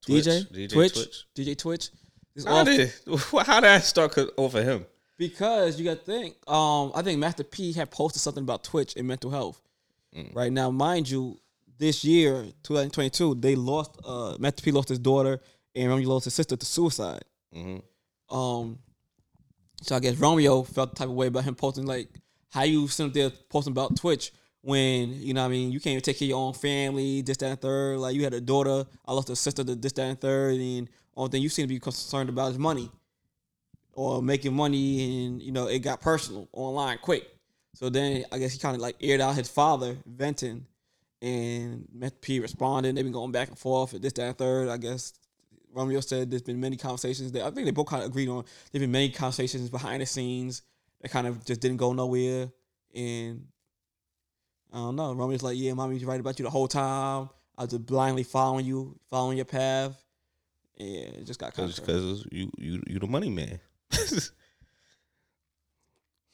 Twitch, DJ, DJ Twitch, Twitch. DJ Twitch. This How did how did I start over him? Because you got to think, um, I think Master P had posted something about Twitch and mental health. Mm. Right now, mind you, this year, 2022, they lost. Uh, Master P lost his daughter, and Romeo lost his sister to suicide. hmm Um, so I guess Romeo felt the type of way about him posting like how you sit up there posting about Twitch when you know I mean you can't even take care of your own family, this that and third. Like you had a daughter, I lost a sister to this that and third, and only thing you seem to be concerned about is money or making money, and you know it got personal online quick. So then I guess he kind of like aired out his father venting, and Met P responded. They've been going back and forth, this that and third. I guess Romeo said there's been many conversations that I think they both kind of agreed on. There've been many conversations behind the scenes that kind of just didn't go nowhere. And I don't know. Romeo's like, yeah, mommy's right about you the whole time. I was just blindly following you, following your path. Yeah, it just got Because because you you you the money man.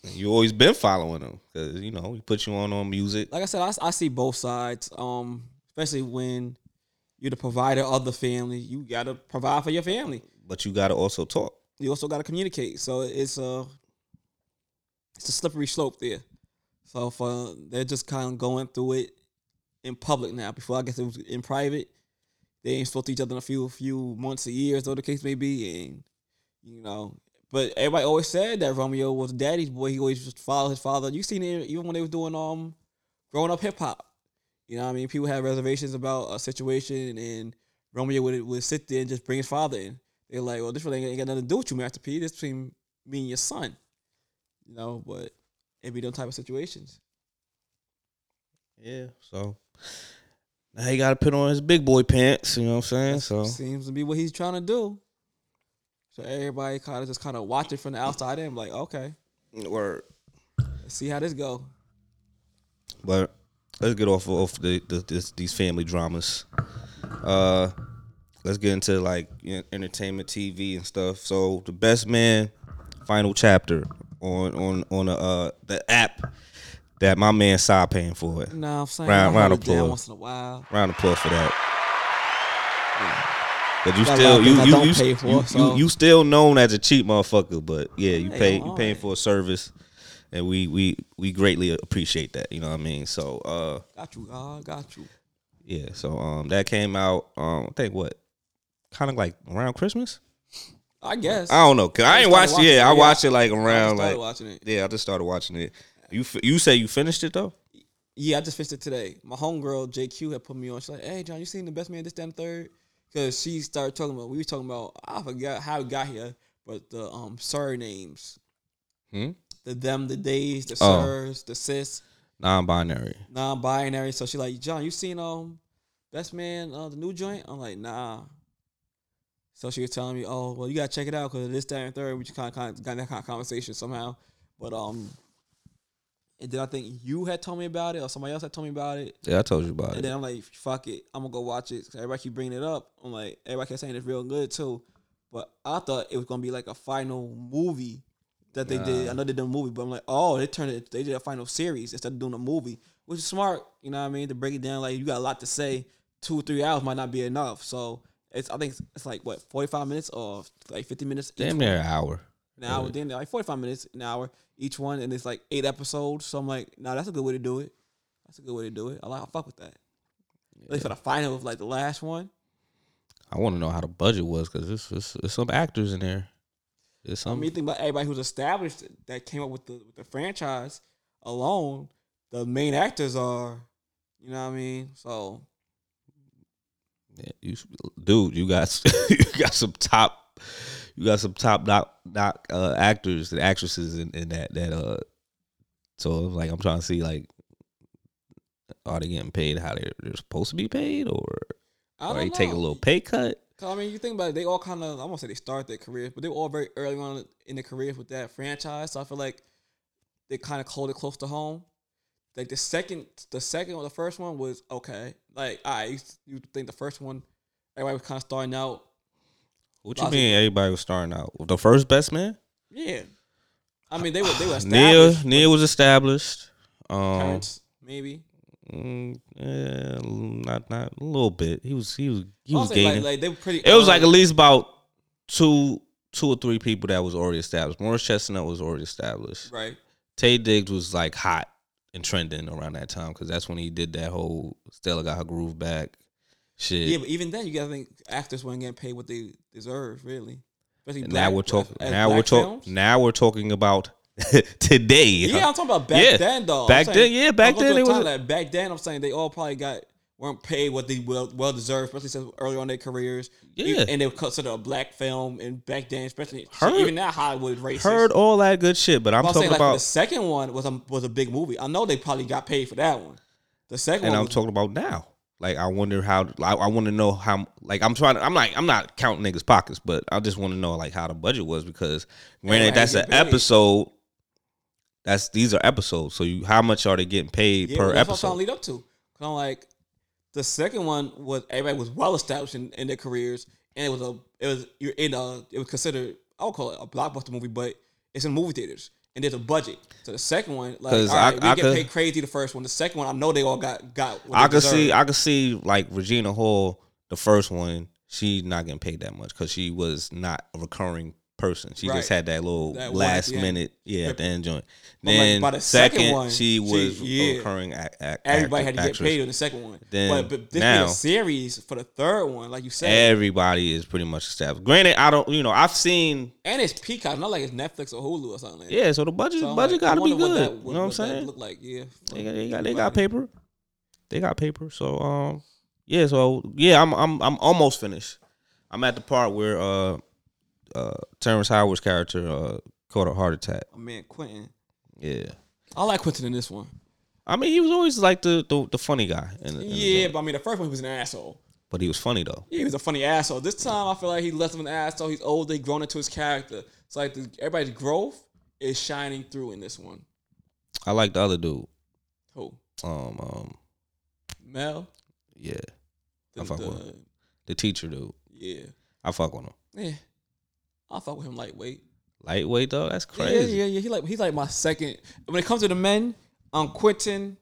you always been following him because you know he put you on on music. like I said, I, I see both sides. Um, especially when you're the provider of the family, you gotta provide for your family. But you got to also talk. you also got to communicate. So it's a it's a slippery slope there. So for they're just kind of going through it in public now. Before I guess it was in private. They ain't spoke to each other in a few few months or years, or the case may be, and you know. But everybody always said that Romeo was daddy's boy. He always just followed his father. You seen it even when they was doing um growing up hip hop. You know what I mean? People had reservations about a situation, and Romeo would would sit there and just bring his father in. They're like, well, this really ain't got nothing to do with you, Master P. This between me and your son. You know, but it be those type of situations. Yeah. So now he got to put on his big boy pants. You know what I'm saying? So Seems to be what he's trying to do. So everybody kind of just kind of watch it from the outside in, like, okay, word. let's see how this go. But let's get off off the, the this, these family dramas. Uh, let's get into like you know, entertainment TV and stuff. So the best man, final chapter on on on the uh the app that my man side paying for it. No, I'm saying Round- round hold of down applause. once in a while. Round of applause for that. Cause you Got still you you you, pay for, you, so- you you still known as a cheap motherfucker, but yeah, you Hey, pay you paying for a service, and we we we greatly appreciate that. You know what I mean? So uh, Got you, God. Got you. yeah, so um, that came out um, I think what kind of like around Christmas. I guess. I don't know. 'cause I I ain't watched. Yeah, it, I watched it like around like watching it. yeah. I just started watching it. You you say you finished it though? Yeah, I just finished it today. My homegirl JQ had put me on. She's like, "Hey, John, you seen the best man this damn third? Because she started talking about. We were talking about. I forgot how it got here, but the um surnames, Hmm? the them, the days, the Oh. sirs, the sis, Non-binary. non-binary. So she like, John, you seen um best man uh, the new joint? I'm like, nah. So she was telling me, oh, well, you gotta check it out because this, that, and third. We just kind of, kind of got that kind of conversation somehow. But um, and then I think you had told me about it, or somebody else had told me about it. Yeah, I told you about And it. And then I'm like, fuck it, I'm gonna go watch it. Cause everybody keep bringing it up. I'm like, everybody kept saying it's real good too. But I thought it was gonna be like a final movie that they did. Nah. I know they did a movie, but I'm like, oh, they turned it. They did a final series instead of doing a movie, which is smart. You know what I mean? To break it down, like you got a lot to say. Two or three hours might not be enough. So it's I think it's, it's like what 45 minutes or like 50 minutes. each Damn near an hour. an hour. Really? Then like 45 minutes, an hour each one, and it's like eight episodes. So I'm like, nah, that's a good way to do it. That's a good way to do it. I like, I fuck with that. At least for the final of like the last one. I want to know how the budget was because there's, there's, there's some actors in there. There's I some. mean, you think about everybody who's established that came up with the with the franchise alone. The main actors are, you know what I mean. So Yeah, you, dude, you got you got some top, you got some top doc, doc uh, actors and actresses in, in that that uh. So like, I'm trying to see like, are they getting paid how they're, they're supposed to be paid, or are they know. taking a little pay cut? 'Cause, I mean, you think about it, they all kind of, I won't say they start their careers, but they were all very early on in their careers with that franchise. So I feel like they kind of hold it close to home. Like the second, the second or the first one was okay. Like I, you think the first one, everybody was kind of starting out. What you of- mean? Everybody was starting out. The first best man, Yeah, I mean they were they were Neil. established. Neil was established. Um, Terrence, maybe. mm, yeah, not not a little bit. He was he was he was gaining. Like, like they were pretty. It was like at least about two two or three people that was already established. Morris Chestnut was already established. right. Taye Diggs was like hot and trending around that time because that's when he did that whole Stella got her groove back shit. Yeah, but even then, you gotta think actors weren't getting paid what they deserve, really. Especially black, now we're talking. Now we're talking. Now we're talking about today. Yeah, I'm talking about back Yeah. then though. Back saying- then, yeah, back then it was- that back then. I'm saying they all probably got weren't paid what they well well deserved, especially since early on their careers. Yeah. and they were considered a black film, and back then, especially Heard- even now Hollywood is racist. Heard all that good shit, but I'm But I'm talking saying like about. the second one was a was a big movie. I know they probably got paid for that one. The second and one, I'm was, talking about now. Like I wonder how. I, I want to know how. Like I'm trying to. I'm like I'm not counting niggas pockets, but I just want to know like how the budget was because granted that's an paid. episode. That's these are episodes. So you how much are they getting paid yeah, per that's what I'm trying to lead up to. Cause I'm like, the second one was everybody was well established in, in their careers, and it was a it was you're in a it was considered I would call it a blockbuster movie, but it's in movie theaters and there's a budget. So the second one, like, all right, I- we I get could- paid crazy the first one. The second one, I know they all got got. I could see. I could see like Regina Hall, the first one. She's not getting paid that much because she was not a recurring person. She just had that little That last the end. minute, yeah, at the end joint. But, like, Then by the second second, one, she she- was yeah. a recurring act, act, Everybody had actor- to get paid on the second one. Then but, but this now- a series for the third one, like you said, Everybody is pretty much established. Granted, I don't. You know, I've seen. and it's Peacock, not like it's Netflix or Hulu or something. Like that. Yeah, so the budget So budget like, got to be good. what that- you know what I'm what saying? Look like, yeah. They got, they got they got paper. They got paper. So um, yeah. So yeah, I'm I'm I'm almost finished. I'm at the part where uh, uh, Terrence Howard's character uh caught a heart attack. Oh, man, Quentin. Yeah. I like Quentin in this one. I mean, he was always like the the, the funny guy. In, in Yeah, but I mean, the first one he was an asshole. but he was funny though. Yeah, he was a funny asshole. This time, I feel like he less of an asshole. He's older, he grown into his character. It's like the, everybody's growth is shining through in this one. I like the other dude. Who? Um um Mel. yeah, The, I fuck the- with him. the teacher dude. Yeah, I fuck with him. yeah. I fuck with him lightweight. Lightweight though, that's crazy. yeah, yeah. Yeah. He like he's like my second. When it comes to the men, I'm um, Quentin,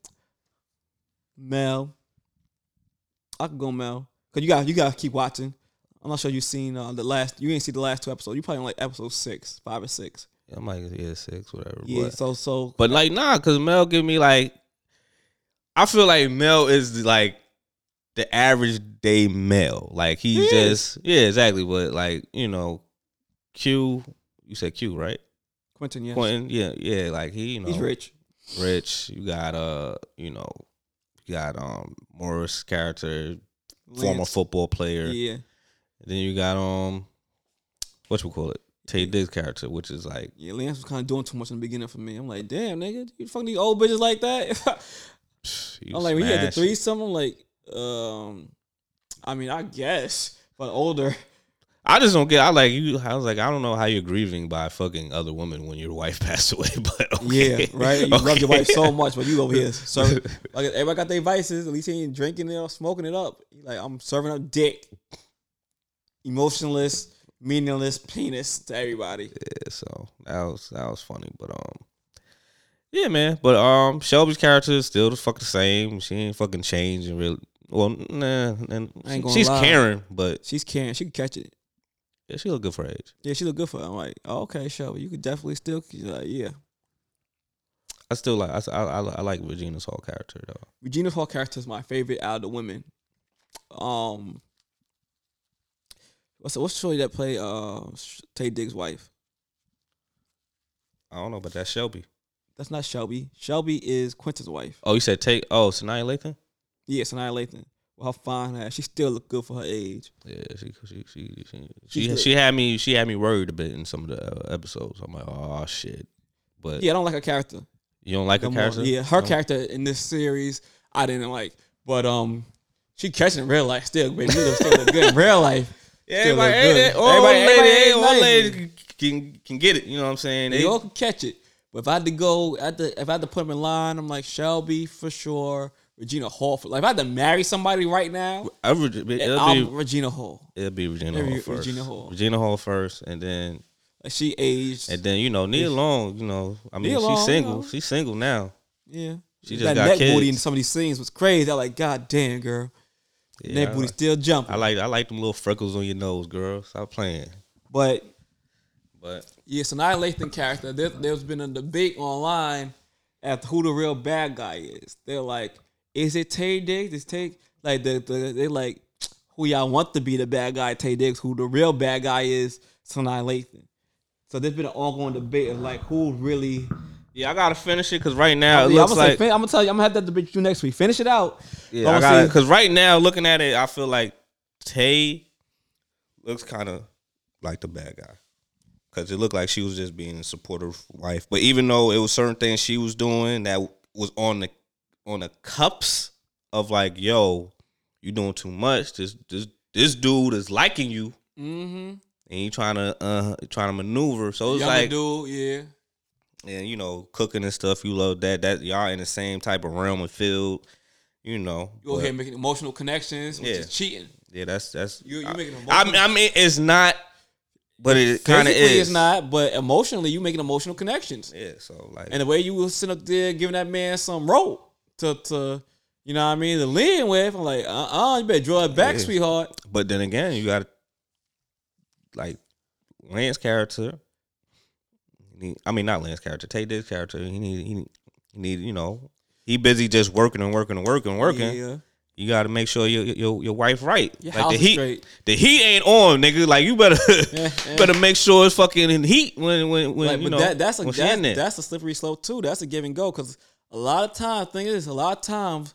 Mel. I could go Mel, cause you got you got to keep watching. I'm not sure you've seen uh, the last. You ain't see the last two episodes. You probably on like episode six, five or six. I might yeah six whatever. Yeah. but, So so but like nah, cause Mel give me like, I feel like Mel is like the average day male. Like he's He just yeah exactly. But like you know, Q. You said Q right? Quentin, yes, Quentin. Yeah yeah. Like he you know he's rich. rich. You got uh you know, you got um Morris character, former football player. Yeah, Then you got um, what you call it, Taye Diggs character, which is like yeah. Lance was kind of doing too much in the beginning for me. I'm like, damn, nigga, you fucking these old bitches like that. I'm like, we had the threesome, I'm like, um, I mean, I guess, but older. I just don't get. I like you. I was like, I don't know how you're grieving by fucking other women when your wife passed away, but okay. Yeah, right. You love your wife so much, but you over here So Like everybody got their vices. At least he ain't drinking it or smoking it up. Like I'm serving up dick, emotionless, meaningless penis to everybody. Yeah, so that was that was funny, but um, yeah, man. But um, Shelby's character is still the fuck the same. She ain't fucking changed and really. Well, nah, and she's lie. Karen, but She's caring. She can catch it. Yeah, she look good for age. Yeah, she look good for her. I'm like, oh, okay, Shelby, you could definitely still. She's like, yeah. I still like. I, I, I like Regina's whole character though. Regina Hall character is my favorite out of the women. Um, what's what's the story that play uh Taye Diggs' wife? I don't know, but that's Shelby. That's not Shelby. Shelby is Quentin's wife. Oh, you said take. Oh, Sanaya Lathan. Yeah, Sanaya Lathan. Well, how fine ass. She still look good for her age. Yeah, she she she she she, she had me she had me worried a bit in some of the uh, episodes. I'm like, oh shit. But Yeah, I don't like her character. you don't like her no more. character? Yeah, her No? character in this series I didn't like, but um, she catching real life still, baby. You still look good in real life. Yeah, Still everybody, everybody, all Everybody- lady, everybody nice. ladies can can get it. You know what I'm saying? They They, all can catch it. But if I had to go, at the if I had to put them in line, I'm like Shelby for sure, Regina Hall. For, like if I had to marry somebody right now, I would- it'll eh, I'm be Regina Hall. it'll be Regina Every- Hall first. Regina Hall. Regina Hall first, and then Like she aged. and then you know Nia Long. You know, I mean Nia Long, she's single. you know. She's single now. yeah, She that just got neck booty in some of these scenes was crazy. I'm like, God damn, girl, Yeah, neck I booty like- still jumping. I like I like them little freckles on your nose, girl. Stop playing. but But Yeah, Sanaa Lathan character. There, there's been a debate online as to who the real bad guy is. They're like, is it Taye Diggs? Is Taye like the, the they like who y'all want to be the bad guy, Taye Diggs? Who the real bad guy is, Sanaa Lathan. So there's been an ongoing debate of like who really. yeah, I gotta finish it because right now it Yeah, I'm, looks gonna say, like fin- I'm gonna tell you, I'm gonna have that debate with you next week. Finish it out. Yeah, I'm I gonna because right now looking at it, I feel like Taye looks kind of like the bad guy because it looked like she was just being a supportive wife. But even though it was certain things she was doing that was on the on the cups of like, yo, you doing too much. This this this dude is liking you, Mm-hmm. and you trying to uh trying to maneuver. So it's Younger like, dude, yeah. and you know, cooking and stuff. You love that. That y'all in the same type of realm and field. You know, You go ahead and making emotional connections, which Yeah. is cheating. Yeah, that's that's. You- you making I, emotional- I mean, it's not, but it kind of is. it's not, but emotionally, you making emotional connections. Yeah, so like, And the way you was sitting up there giving that man some rope to, to you know what I mean, to lean with, I'm like, uh uh you better draw it back, Yeah. sweetheart. but then again, you got to like Lance character. need- I mean, not Lance character. Take this character. He need. He need. He need. You know, he busy just working and working and working and working. Yeah. You got to make sure your your your wife right. Your like the heat. straight. The heat ain't on, nigga. Like you better yeah. better make sure it's fucking in heat when when when Like, you but know that, that's a that's, that's a slippery slope too. That's a give and go because a lot of times, thing is, a lot of times,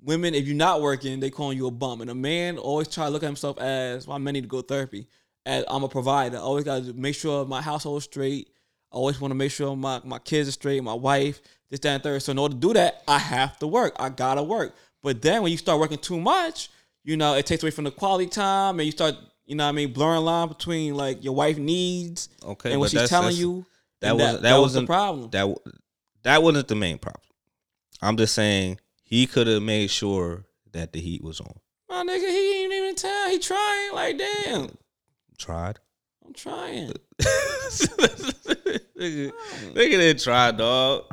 women, if you're not working, they calling you a bum, and a man always try to look at himself as, well, I need to go therapy. As I'm a provider, I always got to make sure my household is straight. I always want to make sure my my kids are straight, my wife, this, that, and third. So in order to do that, I have to work. I gotta work. But then when you start working too much, you know, it takes away from the quality time, and you start, you know, what I mean, blurring line between like your wife needs okay, and what she's telling you. that was that, that, that was the problem. That that wasn't the main problem. I'm just saying he could have made sure that the heat was on. My nigga, he ain't even town. He trying. Like, damn, Tried. I'm trying. nigga, nigga didn't try, dog.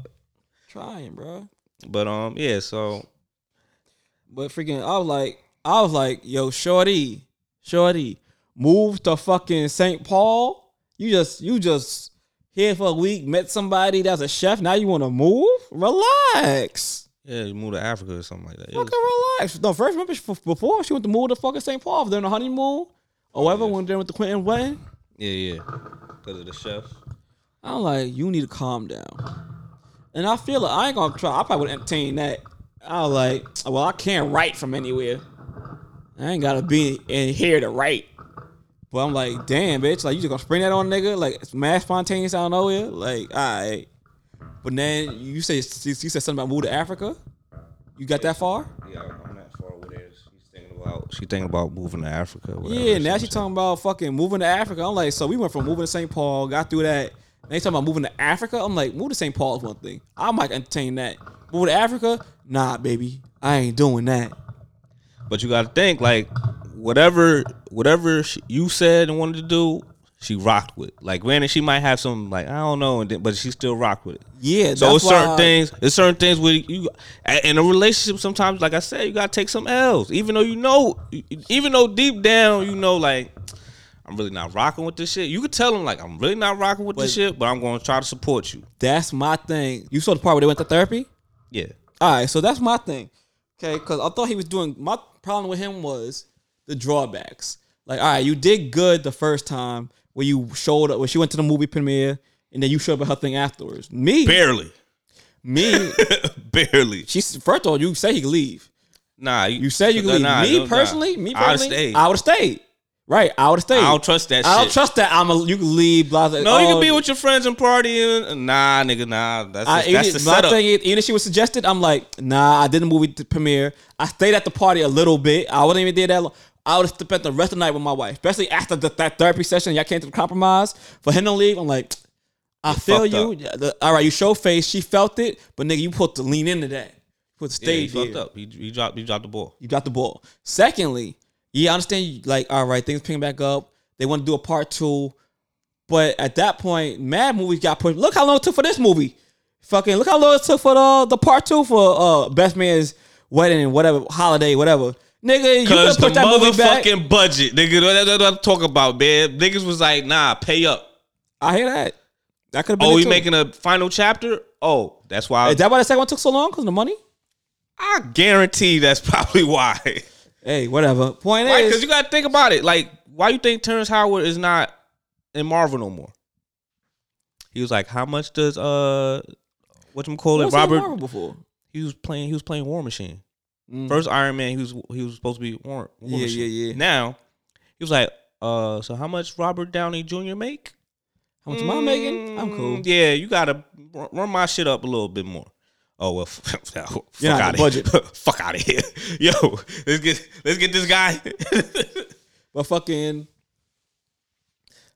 Trying, bro. But um, yeah. So But freaking, I was like, I was like, yo, shorty, shorty, move to fucking St. Paul. You just you just here for a week, met somebody that's a chef. Now you want to move? Relax. Yeah, you moved to Africa or something like that. Fucking relax. No, first remember before she went to move to fucking St. Paul during the honeymoon or oh, whatever when they went to Quentin wedding. yeah, yeah. Because of the chef. I'm like, you need to calm down. And I feel like I ain't gonna try. I probably would entertain that. I was like, well, I can't write from anywhere. I ain't gotta be in here to write. But I'm like, damn, bitch, like you just gonna spring that on a nigga, like it's mad spontaneous out of nowhere, like, all right. But then you say you said something about move to Africa. You got that far? Yeah, I'm not far with it. She's thinking about she thinking about moving to Africa. Yeah, now some she talking about fucking moving to Africa. I'm like, so we went from moving to St. Paul, got through that. They talking about moving to Africa. I'm like, move to St. Paul is one thing. I might entertain that. Move to Africa? Nah, baby, I ain't doing that. But you got to think like whatever whatever she, you said and wanted to do, she rocked with. Like granted, she might have some like I don't know, and then, but she still rocked with it. Yeah, So it's certain why- uh, things. It's certain things where you in a relationship. Sometimes, like I said, you gotta take some L's, even though you know, even though deep down you know, like I'm really not rocking with this shit. You could tell them like I'm really not rocking with this shit, but I'm going to try to support you. That's my thing. You saw the part where they went to therapy? Yeah, All right, so that's my thing. Okay, because I thought he was doing. My problem with him was the drawbacks. Like, all right, you did good the first time when you showed up when she went to the movie premiere, and then you showed up at her thing afterwards. Me, barely, me, barely. she's first of all, you say he could leave. Nah, You said you could leave. Nah, me no, nah. personally, me personally, stayed. I would have stayed. Right, I would have stayed. I don't trust that I don't shit. trust that. I'm a. You can leave. Blah blah. No, you oh, can be with your friends and partying. Uh, nah, nigga, nah. That's I, just, that's even, the my setup. thing is, even if she was suggested, I'm like, nah, I did the movie premiere. I stayed at the party a little bit. I wasn't even there that long. I would have spent the rest of the night with my wife, especially after the, that therapy session. Y'all came to the compromise for him to leave. I'm like, I feel you. Yeah, the- all right, you show face. She felt it, but nigga, you put to lean into that. Put to yeah, he fucked up. He, he dropped. He dropped the ball. You got the ball. Secondly, yeah, I understand. You, like, all right, things picking back up. They want to do a part two, but at that point, Mad movies got pushed. Look how long it took for this movie. Fucking look how long it took for the the part two for uh Best Man's wedding, and whatever holiday, whatever. Nigga, you could put that movie back. motherfucking budget, nigga. That's what I'm talking about, man. Niggas was like, nah, pay up. I hear that. That could have been. Oh, it we too. making a final chapter? Oh, that's why. Is that why the second one took so long? Cause of the money. I guarantee that's probably why. Hey, whatever. Point Right? is, Because you got to think about it. Like, why you think Terrence Howard is not in Marvel no more? He was like, how much does uh, what you call it, Robert? Marvel before. He was playing. He was playing War Machine. Mm. First Iron Man, he was he was supposed to be War, War Yeah, yeah, yeah. Now he was like, uh, so how much Robert Downey Jr. make? How much am I making? I'm cool. Mm, Yeah, you gotta run my shit up a little bit more. Oh well, fuck out of here. fuck out of here, yo. Let's get let's get this guy. But fucking,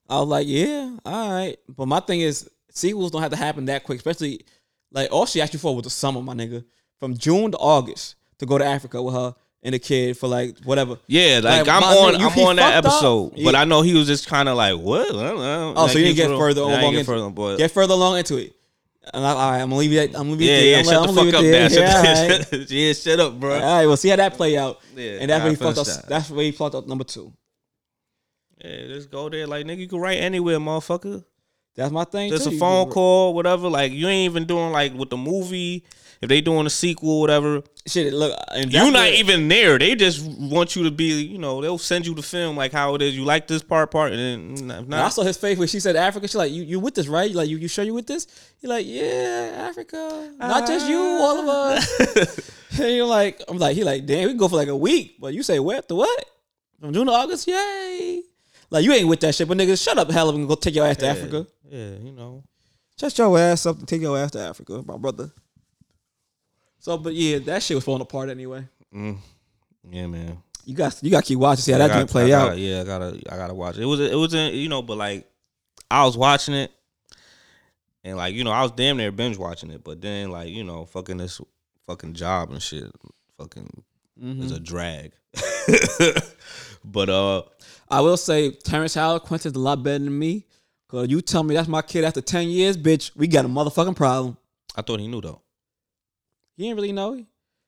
I was like, yeah, all right. But my thing is, sequels don't have to happen that quick. Especially, like, all she asked you for was the summer, my nigga. From June to August to go to Africa with her and the kid for like whatever. yeah, like, Like, I'm on nigga, you- I'm on that episode, Yeah. but I know he was just kind of like what? Oh, Oh, so you didn't get further along get into further, but Get further along into it. And I, all right, I'm gonna leave it. I'm gonna leave it yeah, there. yeah, I'm shut like, the fuck up, man. there. Yeah, all right. the- yeah, shut up, bro. All right, we'll see how that play out. Yeah, and that's where he fucked up. that. That's where he fucked up number two. Yeah, just go there, like nigga, you can write anywhere, motherfucker. That's my thing. Just too. a phone call, whatever. Like you ain't even doing like with the movie. If they doing a sequel, whatever, Shit, look, and you're not where- even there. They just want you to be, you know, they'll send you the film like how it is. You like this part, part, and then mm, if And I saw his face when she said Africa. She like, you, you with this, right? Like, you, you sure you with this? You're like, yeah, Africa. Not just you, ah. all of us. and you're like, I'm like, he like, damn, we can go for like a week. But you say, what? The what? From June to August? Yay. Like, you ain't with that shit. But niggas, shut up, hell, of, and go take your ass to Africa. yeah, you know, Shut your ass up and take your ass to Africa, my brother. So, but yeah, that shit was falling apart anyway. yeah, man. You got you got to keep watching, see how that didn't play I out. gotta- yeah, I gotta, I gotta watch it. It was, it was, in, you know, but like, I was watching it, and like, you know, I was damn near binge watching it, but then like, you know, fucking this fucking job and shit, fucking Mm-hmm. is a drag. but uh, I will say Terrence Howard Quentin's a lot better than me. Cause you tell me that's my kid after ten years, bitch, we got a motherfucking problem. I thought he knew though. He didn't really know.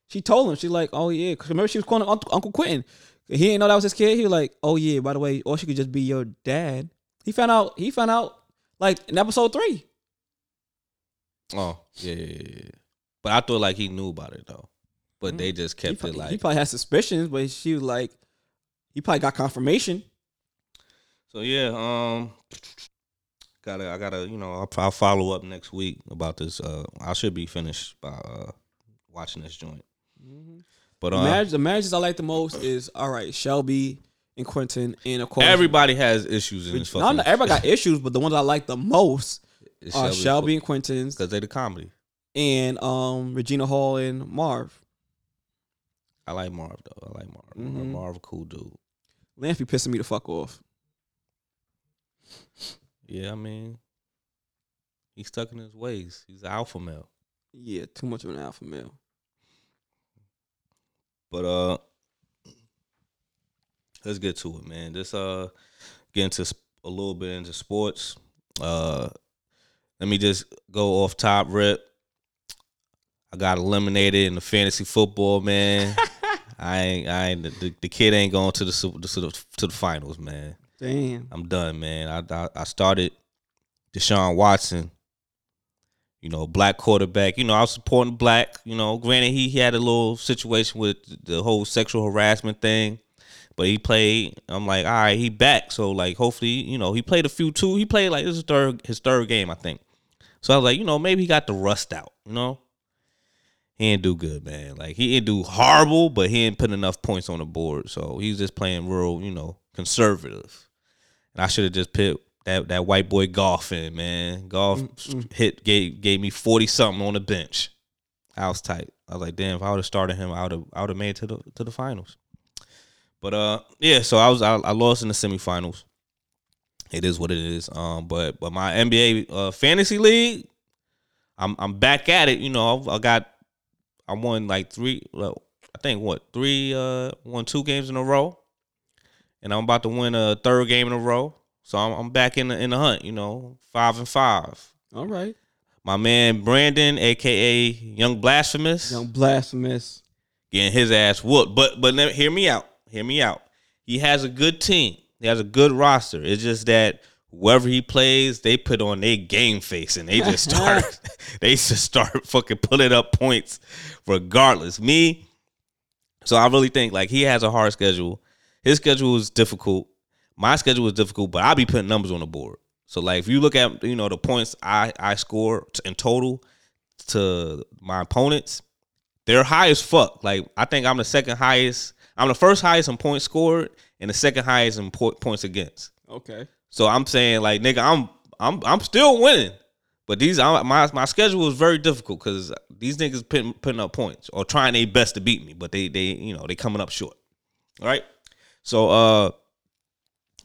She told him. She's like, oh yeah. Cause remember she was calling Uncle, Uncle Quentin. He didn't know that was his kid. He was like, "Oh yeah, by the way, or she could just be your dad." He found out. He found out like in episode three. Oh yeah, yeah, yeah, yeah. But I thought like he knew about it though. But they just kept it like he probably had suspicions, but she was like, he probably got confirmation. So yeah, um, gotta I gotta you know I'll, I'll follow up next week about this. Uh, I should be finished by uh watching this joint. But The, uh, the marriages I like the most is all right, Shelby and Quentin, and of course everybody has issues in this No, fucking. no, everybody got issues, but the ones I like the most it's are Shelby and Quentin's because they the comedy. and um Regina Hall and Marv. I like Marv though. I like Marv. Mhm. Marv a cool dude. Lance be pissing me the fuck off. Yeah, I mean, he's stuck in his ways. He's an alpha male. Yeah, too much of an alpha male. But uh, let's get to it, man. Just uh, get into a little bit into sports. Uh, let me just go off top rip. I got eliminated in the fantasy football, man. I ain't, I ain't, the, the kid ain't going to the super, to the to the finals, man. Damn. I'm done, man. I, I I started Deshaun Watson. You know, black quarterback. You know, I was supporting black. You know, granted he, he had a little situation with the whole sexual harassment thing, but he played. I'm like, all right, he back. So like, hopefully, you know, he played a few too. He played like this is third his third game, I think. So I was like, you know, maybe he got the rust out. You know, he didn't do good, man. Like he didn't do horrible, but he didn't put enough points on the board. So he's just playing real, you know, conservative. And I should have just put that that white boy golfing, man. Golf hit gave gave me forty something on the bench. I was tight. I was like, damn, if I would have started him, I would have I would have made it to the to the finals. But uh, yeah. So I was I, I lost in the semifinals. It is what it is. Um, but but my NBA uh, fantasy league, I'm I'm back at it. You know, I got I won like three. Well, I think what three? Uh, won two games in a row, and I'm about to win a third game in a row. So I'm, I'm back in the in the hunt. You know, five and five. All right. My man Brandon, aka Young Blasphemous, Young blasphemous. getting his ass whooped. But but hear me out. Hear me out. He has a good team. He has a good roster. It's just that whoever he plays, they put on their game face and they just start they just start fucking pulling up points regardless. Me, so I really think like he has a hard schedule. His schedule is difficult. My schedule was difficult, but I'll be putting numbers on the board. So like if you look at you know the points I I score in total to my opponents, they're high as fuck. Like I think I'm the second highest. I'm the first highest in points scored and the second highest in po- points against. Okay. So I'm saying like nigga, I'm I'm I'm still winning. But these I, my my schedule is very difficult because these niggas putting putting up points or trying their best to beat me, but they they you know they coming up short. All right. So uh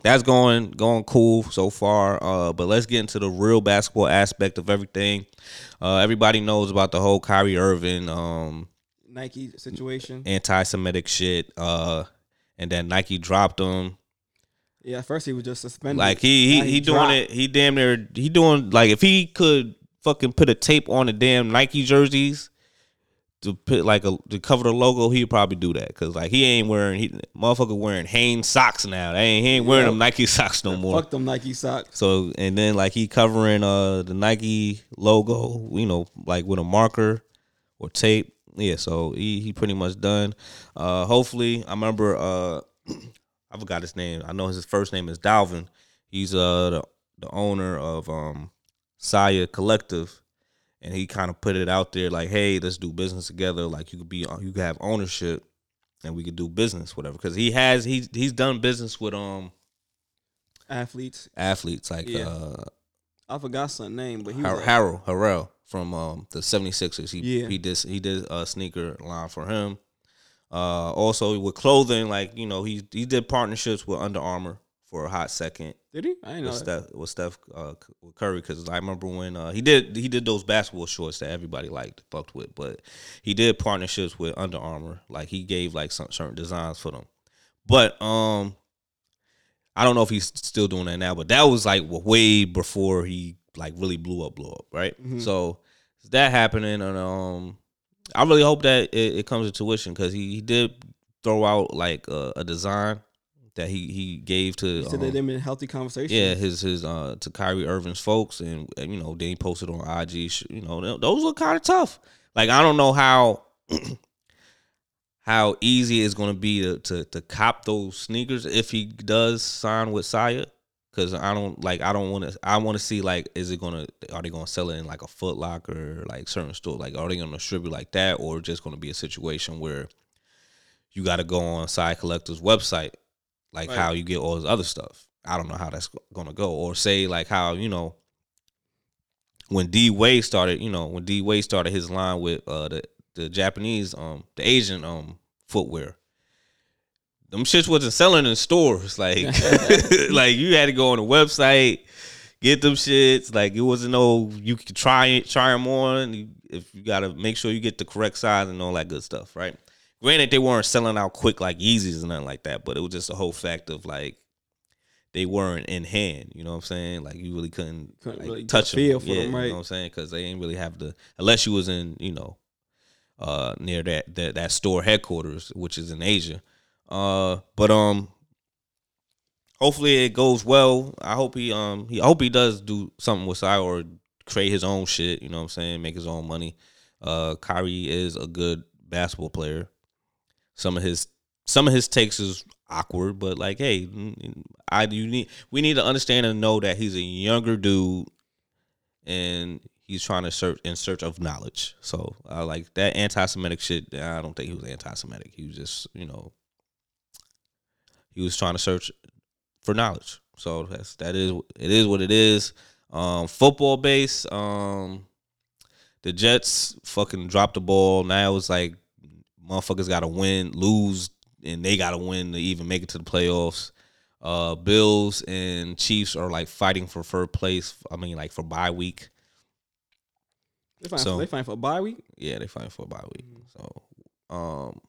that's going going cool so far. Uh, but let's get into the real basketball aspect of everything. Uh, everybody knows about the whole Kyrie Irving um, Nike situation. anti-Semitic shit. Uh, and then Nike dropped him. Yeah, at first he was just suspended. Like he Now he, he doing it. He damn near he doing like if he could fucking put a tape on the damn Nike jerseys to put like a to cover the logo, he'd probably do that because like he ain't wearing he motherfucker wearing Hanes socks now. They ain't he ain't wearing Yeah. them Nike socks no more. Fuck them Nike socks. So and then like he covering uh the Nike logo, you know, like with a marker or tape. Yeah, so he he pretty much done. Uh hopefully I remember uh I forgot his name. I know his first name is Dalvin. He's uh the, the owner of um Saya Collective. And he kind of put it out there like, hey, let's do business together. Like you could be you could have ownership and we could do business, whatever. Cause he has he's he's done business with um Athletes. athletes like Yeah. uh I forgot some name, but he Har- was Harrell Harrell from um the 76ers. He Yeah. he did he did a sneaker line for him. Uh also with clothing, like, you know, he he did partnerships with Under Armour for a hot second did he? I didn't know. with that. Steph with Steph uh, with Curry because I remember when uh, he did he did those basketball shorts that everybody liked fucked with, but he did partnerships with Under Armour. Like he gave like some certain designs for them. But um, I don't know if he's still doing that now, but that was like way before he like really blew up, blew up, right? Mhm. So that happening, and um, I really hope that it, it comes to tuition because he, he did throw out like a, a design that he he gave to You said that um, them in healthy conversation. yeah his his uh to Kyrie Irving's folks and, and you know then he posted on IG you know those look kind of tough like I don't know how how easy it's going to be to, to to cop those sneakers if he does sign with Saya because I don't like I don't want to I want to see like is it gonna are they gonna sell it in like a Foot Locker like certain store like are they gonna distribute like that or just gonna be a situation where you got to go on Side Collector's website like Right. how you get all this other stuff I don't know how that's gonna go or say like how you know when D Wade started you know when D Wade started his line with uh the the Japanese um the Asian um footwear them shits wasn't selling in stores. Like, like you had to go on the website, get them shits. Like it wasn't no you could try it, try them on. If you gotta make sure you get the correct size and all that good stuff, right? Granted, they weren't selling out quick like Yeezys and nothing like that, but it was just a whole fact of like they weren't in hand. You know what I'm saying? Like you really couldn't, Couldn't like, really touch them. feel for yeah, them, right. You know what I'm saying? Because they didn't really have the unless you was in you know uh near that that that store headquarters, which is in Asia. Uh, but um, hopefully it goes well. I hope he um he I hope he does do something with Sai or create his own shit. You know what I'm saying? Make his own money. Uh, Kyrie is a good basketball player. Some of his some of his takes is awkward, but like, hey, I you need we need to understand and know that he's a younger dude, and he's trying to search in search of knowledge. So I like that anti-Semitic shit. I don't think he was anti-Semitic. He was just you know he was trying to search for knowledge. So that's that is it is what it is. Um, football base. Um, the Jets fucking dropped the ball. Now it's like motherfuckers got to win, lose, and they got to win to even make it to the playoffs. Uh, Bills and Chiefs are like fighting for third place. I mean, like for bye week. They find, So- they find for a bye week. Yeah, they fighting for a bye week. So, um,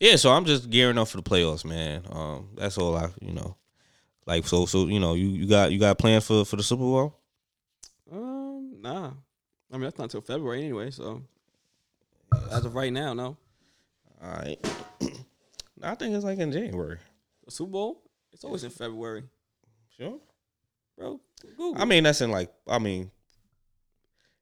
yeah. So I'm just gearing up for the playoffs, man. Um, that's all I, you know, like so. So you know, you you got you got plans for for the Super Bowl? Um, nah. I mean, that's not until February anyway. So as of right now, no. All right. I think it's like in January. The Super Bowl, it's always in February, Sure. bro. Google. I mean, that's in like I mean,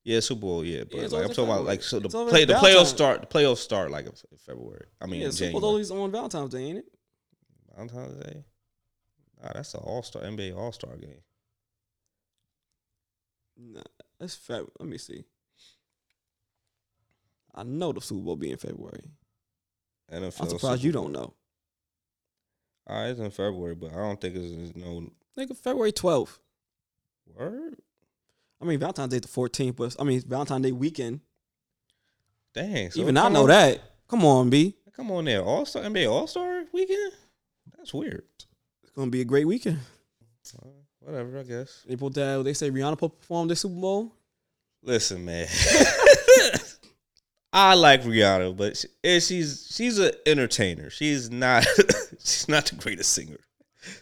yeah, Super Bowl, yeah. But Yeah, like, I'm talking in about like so the play the Valentine's. playoffs start the playoffs start like in February. I mean, yeah, Super Bowl January. always on Valentine's Day, ain't it? Valentine's Day. Nah, that's the All Star NBA All Star game. Nah, that's Feb. Let me see. I know the Super Bowl be in February. NFL I'm surprised Super you don't know. All right, it's in February, but I don't think it's, it's no Nigga, February 12th. word. I mean, Valentine's Day the 14th, but I mean, Valentine's Day weekend. Dang, so Even I know on- that. Come on, B. Come on there, All Star NBA All Star weekend. That's weird. It's gonna be a great weekend. Uh, whatever, I guess. April that they say Rihanna performed this Super Bowl. Listen, man. I like Rihanna, but she, she's she's an entertainer. She's not she's not the greatest singer.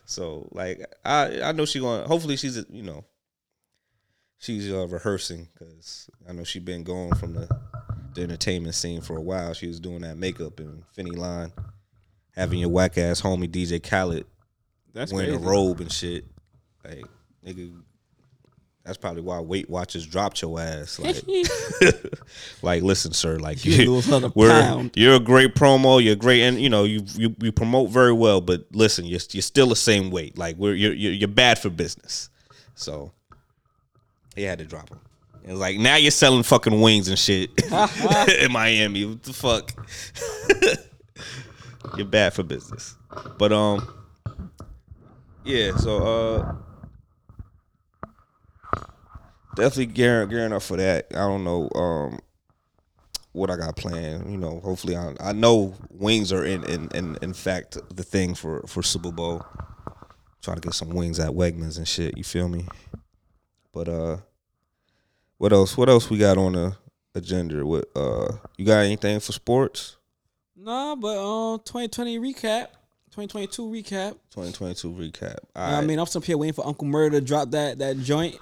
So like I I know she going. Hopefully she's you know she's uh, rehearsing because I know she's been going from the the entertainment scene for a while. She was doing that makeup and Fenty line, having your whack ass homie DJ Khaled That's wearing crazy. a robe and shit. Like nigga, that's probably why Weight Watchers dropped your ass. Like, like listen, sir, like You you, lose another we're pound. you're a great promo. You're great, and you know you you, you promote very well. But listen, you're you're still the same weight. Like we're you're you're, you're bad for business. So he had to drop him. It was like now you're selling fucking wings and shit in Miami. What the fuck? you're bad for business. But um, yeah. So uh, definitely gearing gearing up for that. I don't know um what I got planned. You know, hopefully I I know wings are in in in, in fact the thing for for Super Bowl. Trying to get some wings at Wegmans and shit. You feel me? But uh, what else? What else we got on the agenda? What uh, you got anything for sports? Nah, but um, 2020 recap, 2022 recap. 2022 recap. I mean, I'm still here waiting for Uncle Murder to drop that that joint.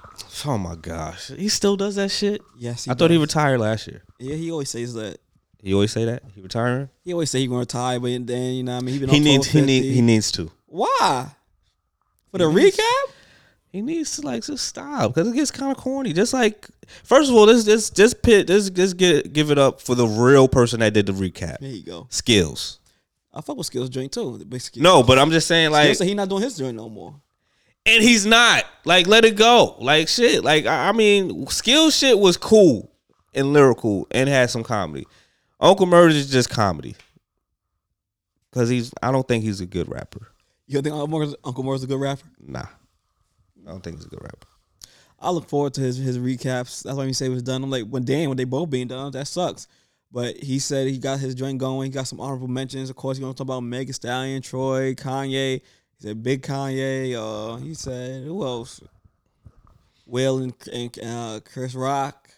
oh my gosh, he still does that shit. Yes, I thought he retired last year. Yeah, he always says that. He always say that he retiring. He always say he gonna retire, but then you know, what I mean, he He needs. He need. He needs to. Why? For the needs- recap? He needs to like just stop because it gets kind of corny. Just like first of all, this this this pit this just get give it up for the real person that did the recap. There you go. Skills. I fuck with Skillz joint too. Skillz. No, but I'm just saying Skillz like, said he not doing his joint no more. and he's not like let it go. Like shit. Like I, I mean, Skillz shit was cool and lyrical and had some comedy. Uncle Murda is just comedy because he's. I don't think he's a good rapper. You think Uncle Murda's, Uncle Murda's a good rapper? Nah, I don't think he's a good rapper. I look forward to his his recaps. That's why he said it was done. I'm like, when damn, when they both being done, that sucks. But he said he got his joint going. He got some honorable mentions. Of course, he gonna talk about Megan Stallion, Tory, Kanye. He said Big Kanye. Uh, he said who else? Will and, and uh, Chris Rock.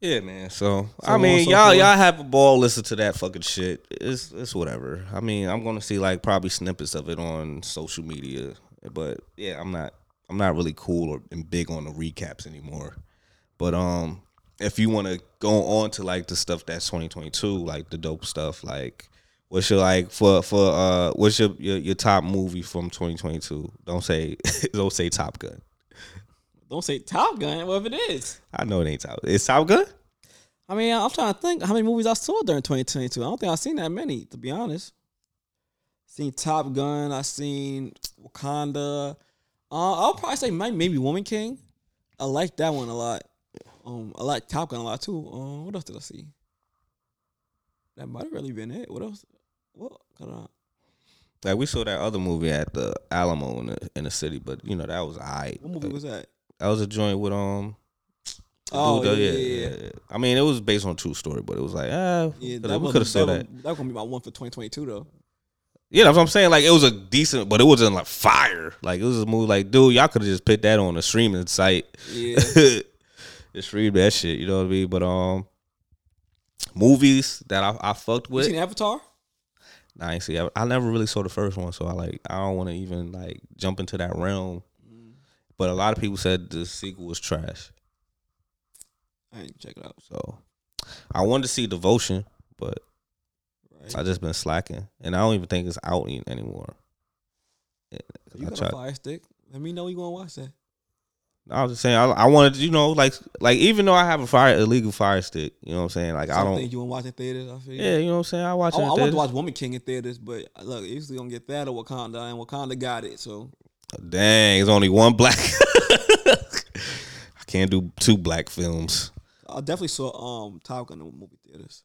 Yeah, man. So, So I mean, so y'all forth. y'all have a ball. Listen to that fucking shit. It's it's whatever. I mean, I'm gonna see like probably snippets of it on social media, but yeah, I'm not I'm not really cool or and big on the recaps anymore. But um, if you want to go on to like the stuff that's 2022, like the dope stuff, like what's your like for for uh what's your your, your top movie from 2022? Don't say don't say Top Gun. Don't say Top Gun. Whatever it is. I know it ain't Top. It's Top Gun. I mean, I'm trying to think how many movies I saw during 2022. I don't think I've seen that many, to be honest. Seen Top Gun. I seen Wakanda. Uh, I'll probably say maybe Woman King. I like that one a lot. Um, I like Top Gun a lot too. Um, what else did I see? That might have really been it. What else? What? Like we saw that other movie at the Alamo in the in the city, but you know that was alright. What movie was that? That was a joint with um. Oh, dude, yeah, though, yeah, yeah. I mean, it was based on a true story, but it was like, ah, Yeah, that we could have saw that. That gonna be my one for 2022 though. Yeah, that's what I'm saying. Like it was a decent, but it wasn't like fire. Like it was a movie. Like, dude, y'all could have just put that on a streaming site. Yeah. just stream that shit. You know what I mean? But um, movies that I, I fucked with. you seen Avatar? Nah, I ain't see. I, I never really saw the first one, so I like. I don't want to even like jump into that realm. But a lot of people said the sequel was trash. I didn't check it out. So I wanted to see Devotion, but Right. I just been slacking, and I don't even think it's out anymore. Yeah, you I got tried- a fire stick. Let me know you gonna watch that. I was just saying, I, I wanted, you know, like, like even though I have a fire illegal fire stick, you know what I'm saying? Like, I don't, you wanna watch in theaters. I feel. yeah, you know what I'm saying? I watch I. I want to watch Woman King in theaters, but look, usually gonna get that or Wakanda, and Wakanda got it. So Dang, it's only one black. I can't do two black films. I definitely saw um Top Gun in the movie theaters.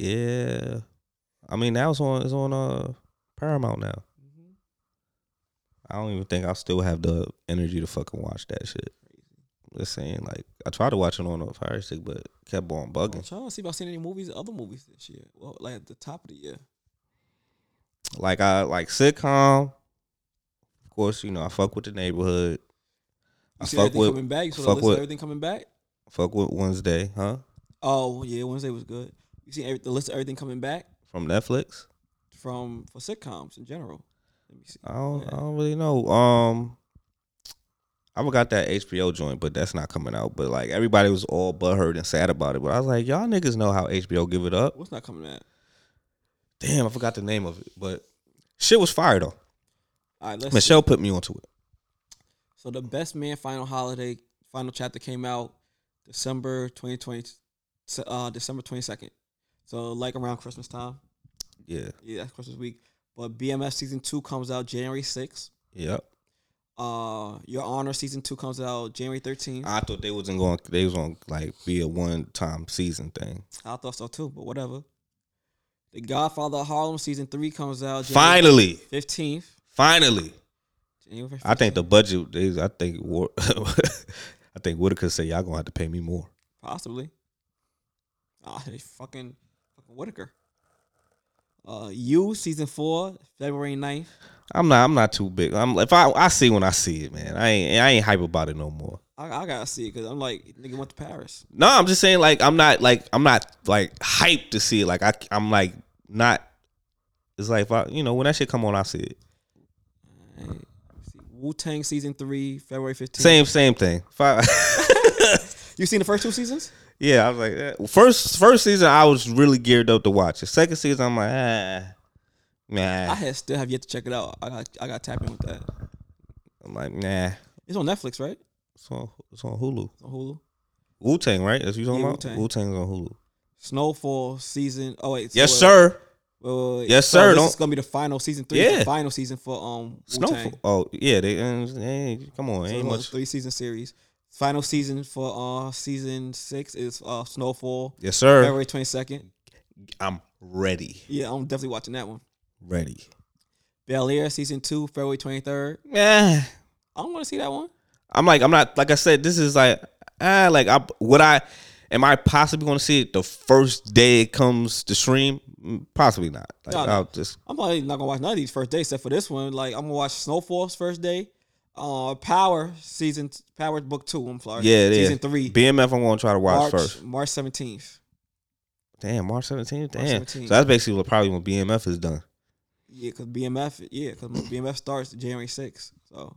Yeah, I mean that was on it's on uh Paramount now. I don't even think I still have the energy to fucking watch that shit. Just saying, like I tried to watch it on a fire stick, but kept on I'm bugging. trying to see if I've seen any movies, other movies this year. Well, like at the top of the year. Like I like sitcom. Of course, you know I fuck with the neighborhood. I You see fuck everything with coming back. You saw the fuck with- everything coming back. fuck with Wednesday, huh? Oh yeah, Wednesday was good. You see every, the list of everything coming back From Netflix. from for sitcoms in general. Let me see. I don't. I don't really know. Um, I forgot that HBO joint, but that's not coming out. But like everybody was all butthurt and sad about it. But I was like, y'all niggas know how HBO give it up. What's not coming out? Damn, I forgot the name of it. But shit was fire though. All right, let's. Michelle put me onto it. So the Best Man Final Holiday final chapter came out December 2020, uh, December 22nd. So like around Christmas time. Yeah. Yeah, that's Christmas week. But BMF season two comes out January 6th. Yep. Uh, Your Honor season two comes out January 13th. I thought they wasn't going. They was on like be a one time season thing. I thought so too, but whatever. The Godfather of Harlem season three comes out January Finally, 15th. finally. January I think the budget. Is, I think. I think Whitaker said y'all gonna have to pay me more. Possibly. Ah, they fucking fucking Whitaker. Uh, you season four, February 9th. I'm not. I'm not too big. I'm if I I see when I see it, man. I ain't. I ain't hype about it no more. I, I gotta see it because I'm like nigga went to Paris. No, I'm just saying like I'm not like I'm not like hyped to see it. Like I I'm like not. It's like I you know when that shit come on, I see it. Wu Tang season three, February 15th. Same same thing. I- You seen the first two seasons? Yeah, I was like, eh. first first season I was really geared up to watch. The second season I'm like, ah, nah. I had still have yet to check it out. I got I got tap in with that. I'm like, nah. It's on Netflix, right? It's on it's on Hulu. It's on Hulu. Wu Tang, right? That's what you talking Yeah, about? Wu-Tang. Tang's on Hulu. Snowfall season. Oh wait. so yes, wait, sir. wait. Yes, So sir. This is gonna be the final season three. Yeah. The final season for um Wu-Tang. Snowfall. Oh yeah, they, uh, come on, So ain't much. three season series. Final season for uh season six is uh Snowfall. Yes, sir. February twenty second. I'm ready. Yeah, I'm definitely watching that one. Ready. Bel Air season two, February twenty third. Yeah. I don't want to see that one. I'm like, I'm not like I said. This is like, ah, like I would I, am I possibly going to see it the first day it comes to stream? Mm, Possibly not. Like No, no. I'll just I'm probably not gonna watch none of these first days except for this one. Like I'm gonna watch Snowfall's first day. Uh, Power season Power book two. I'm sorry. yeah, yeah. season three. BMF. I'm going to try to watch March first. March seventeenth. Damn, March 17th. Damn. 17th. So that's basically what probably when BMF is done. Yeah, cause BMF. Yeah, cause BMF starts January sixth. So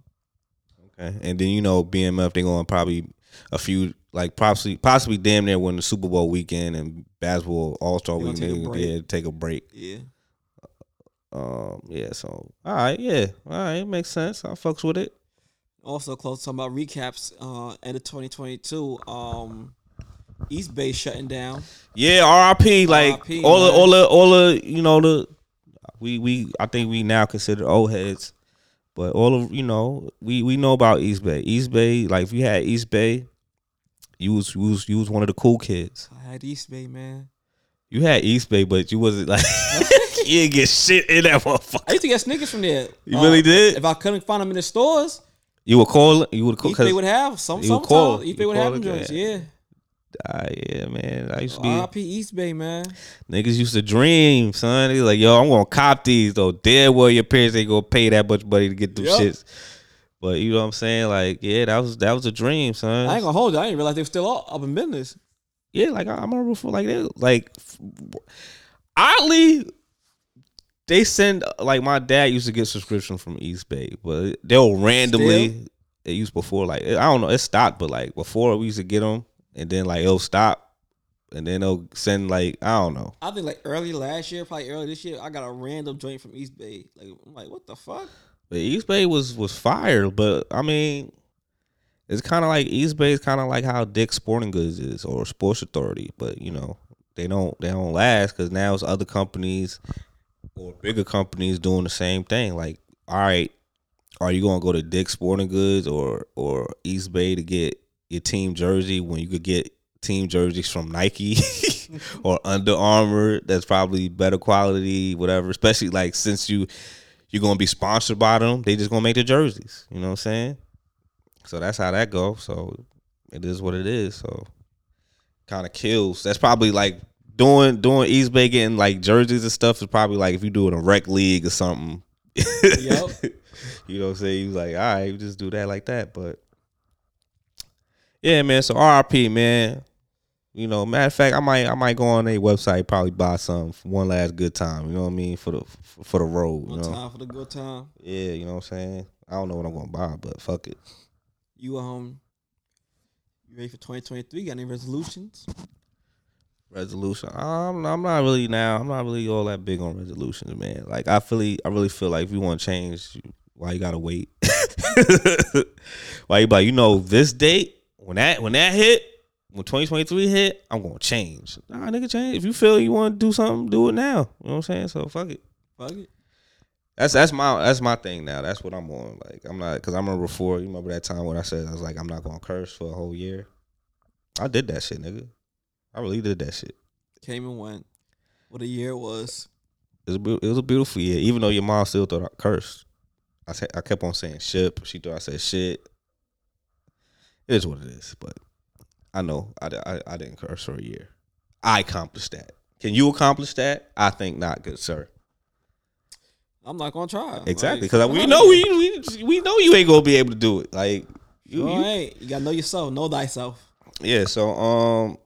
Okay, and then you know BMF they're gonna probably a few like possibly possibly damn near when the Super Bowl weekend and basketball All Star weekend take a they break. yeah, take a break. yeah. Um, yeah. So all right, yeah, all right, makes sense. I fucks with it. Also, close talking about recaps. Uh, end of 2022. Um, Eastbay shutting down. Yeah, RIP. Like RIP, all the all the all the you know the we we I think we now consider old heads, but all of you know we we know about Eastbay. East Bay, like if you had Eastbay, you was you was you was one of the cool kids. I had Eastbay, man. You had Eastbay, but you wasn't like you didn't get shit in that motherfucker. I used to get sneakers from there. You really did? If I couldn't find them in the stores, You would call you would call Bay would have some. you would call- Sometimes East you Bay would have them joints. yeah. Yeah. ah, yeah, man. I used to be RIP Eastbay, man. niggas used to dream, son. They like, yo, I'm gonna cop these though. Dead well your parents ain't gonna pay that much money to get them Yup. shits. But you know what I'm saying? Like, yeah, that was that was a dream, son. I ain't gonna hold you. I didn't realize they were still up, up in business. yeah, like I, I remember before, like they like oddly they send like my dad used to get subscription from Eastbay, but they'll randomly. It used before like I don't know, it stopped, but like before we used to get them, and then like it'll stop, and then they'll send like I don't know. I think like early last year, probably early this year, I got a random joint from Eastbay. Like I'm like, what the fuck? But Eastbay was was fire, but I mean, it's kind of like Eastbay is kind of like how Dick's Sporting Goods is or Sports Authority, but you know they don't they don't last because now it's other companies or bigger companies doing the same thing. Like, all right, are you gonna go to Dick's Sporting Goods or or Eastbay to get your team jersey when you could get team jerseys from Nike or Under Armour that's probably better quality, whatever. Especially like since you you're gonna be sponsored by them, they just gonna make the jerseys. You know what I'm saying? So that's how that goes. So it is what it is. So kind of kills. That's probably like doing doing Eastbay getting like jerseys and stuff is probably like if you do it in a rec league or something. Yup. you know what I'm saying? You like, all right, you just do that like that. But yeah, man. So RRP, man. You know, matter of fact, I might I might go on their website probably buy some for one last good time. You know what I mean for the for the road. You One know, time for the good time. yeah. You know what I'm saying. I don't know what I'm gonna buy, but fuck it. You um, you ready for 2023? Got any resolutions? Resolution. I'm I'm not really now. I'm not really all that big on resolutions, man. Like I feel I really feel like if you want to change, why you gotta wait? why you like you know this date when that when that hit when 2023 hit, I'm gonna change. Nah, nigga, change. If you feel you want to do something, do it now. You know what I'm saying? So fuck it. Fuck it. That's that's my that's my thing now. That's what I'm on. Like I'm not because I remember before. You remember that time when I said I was like I'm not gonna curse for a whole year. I did that shit, nigga. I really did that shit. Came and went. What a year it was. It was, a, beau- it was a beautiful year, even though your mom still thought I cursed. I said I kept on saying shit. She thought I said shit. It is what it is, but I know I, I, I didn't curse for a year. I accomplished that. Can you accomplish that? I think not, good sir. I'm not gonna try. Exactly, Like, because we know we, we we know you ain't gonna be able to do it. Like you, you ain't. You gotta know yourself. Know thyself. yeah. So um,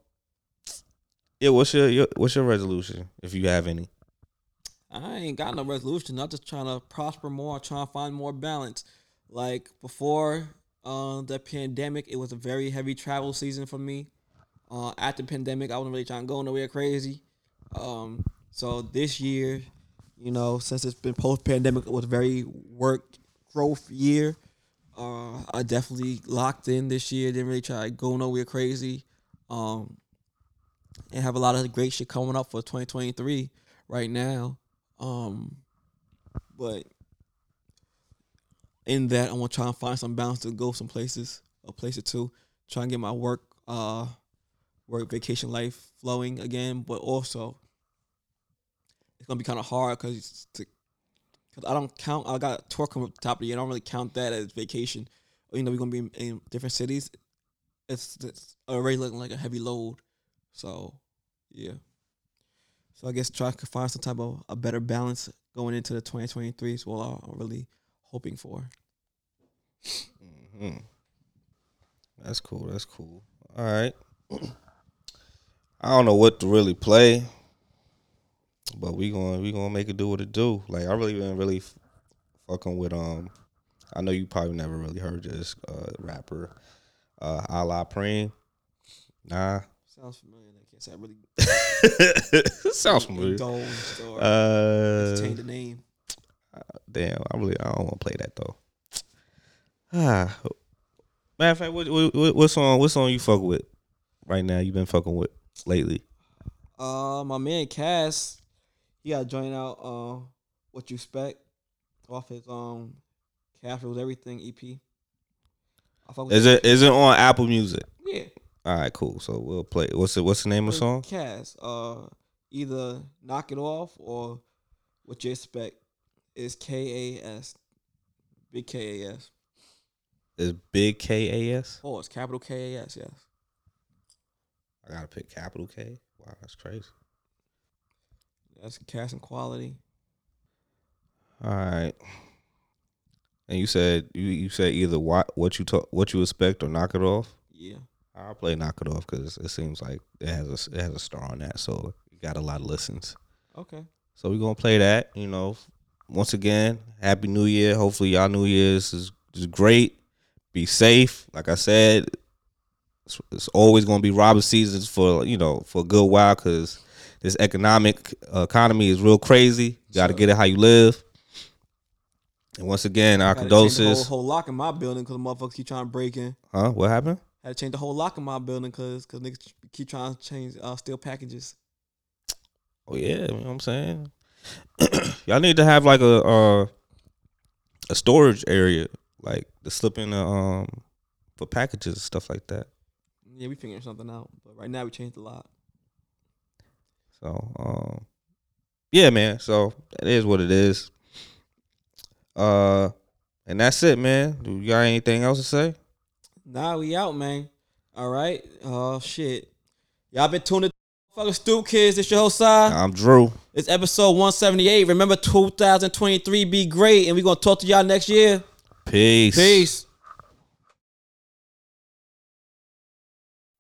yeah. What's your, your what's your resolution if you have any? I ain't got no resolution. I'm just trying to prosper more, trying to find more balance. Like before uh, the pandemic, it was a very heavy travel season for me. Uh, after pandemic, I wasn't really trying to go nowhere crazy. Um, so this year, you know, since it's been post pandemic, it was a very work growth year. Uh, I definitely locked in this year. Didn't really try to go nowhere crazy. Um, and have a lot of great shit coming up for 2023 right now. Um, but in that, I want to try and find some balance to go some places, a place or two, try and get my work, uh, work vacation life flowing again. But also, it's gonna be kind of hard because because I don't count. I got a tour coming up top of the year. I don't really count that as vacation. You know, we're gonna be in, in different cities. It's, it's already looking like a heavy load. So, yeah. So I guess try to find some type of a better balance going into the 2023 is what I'm really hoping for. hmm That's cool. That's cool. All right. I don't know what to really play, but we going we gonna make it do what it do. Like I really been really f- fucking with um. I know you probably never really heard this uh, rapper, uh, A La Preem. Nah, Sounds familiar. Say I really sounds familiar. or Uh, change the name. damn, I really I don't want to play that though. Ah, matter of fact, what, what what song what song you fuck with right now? You been fucking with lately? Uh, my man Cass, he got join out. Uh, what you expect off his um, Cash Rules Everything EP. I fuck with Is it is it on Apple Music? Yeah. All right, cool. So we'll play. What's the what's the name of the song? Cass. Uh, either knock it off or what you expect is K A S, big K A S. Is Big K A S? Oh, it's capital K A S. Yes. I gotta pick capital K. Wow, that's crazy. That's Cass and quality. All right. And you said you you said either what what you talk what you expect or knock it off. Yeah. I'll play knock it off because it seems like it has a it has a star on that, so it got a lot of listens. Okay. So we're gonna play that. You know, once again, happy New Year. Hopefully, y'all New Year's is is great. Be safe. Like I said, it's, it's always gonna be robber seasons for you know for a good while because this economic uh, economy is real crazy. You got to So- get it how you live. And once again, our change whole, whole lock in my building because motherfuckers keep trying to break in. Huh? What happened? Had to change the whole lock in my building because cause niggas keep trying to change uh, steal packages. Oh yeah, you know what I'm saying. Y'all need to have like a uh, a storage area, like to slip in the, um for packages and stuff like that. Yeah, we figuring something out. But right now we changed a lot. So um yeah, man. So that is what it is. Uh and that's it, man. Do you got anything else to say? Nah, we out, man. All right. Oh shit. Y'all been tuning to fucking Stoop Kids. It's your host side. I'm Drew. It's episode 178. Remember 2023 be great. And we gonna talk to y'all next year. Peace. Peace.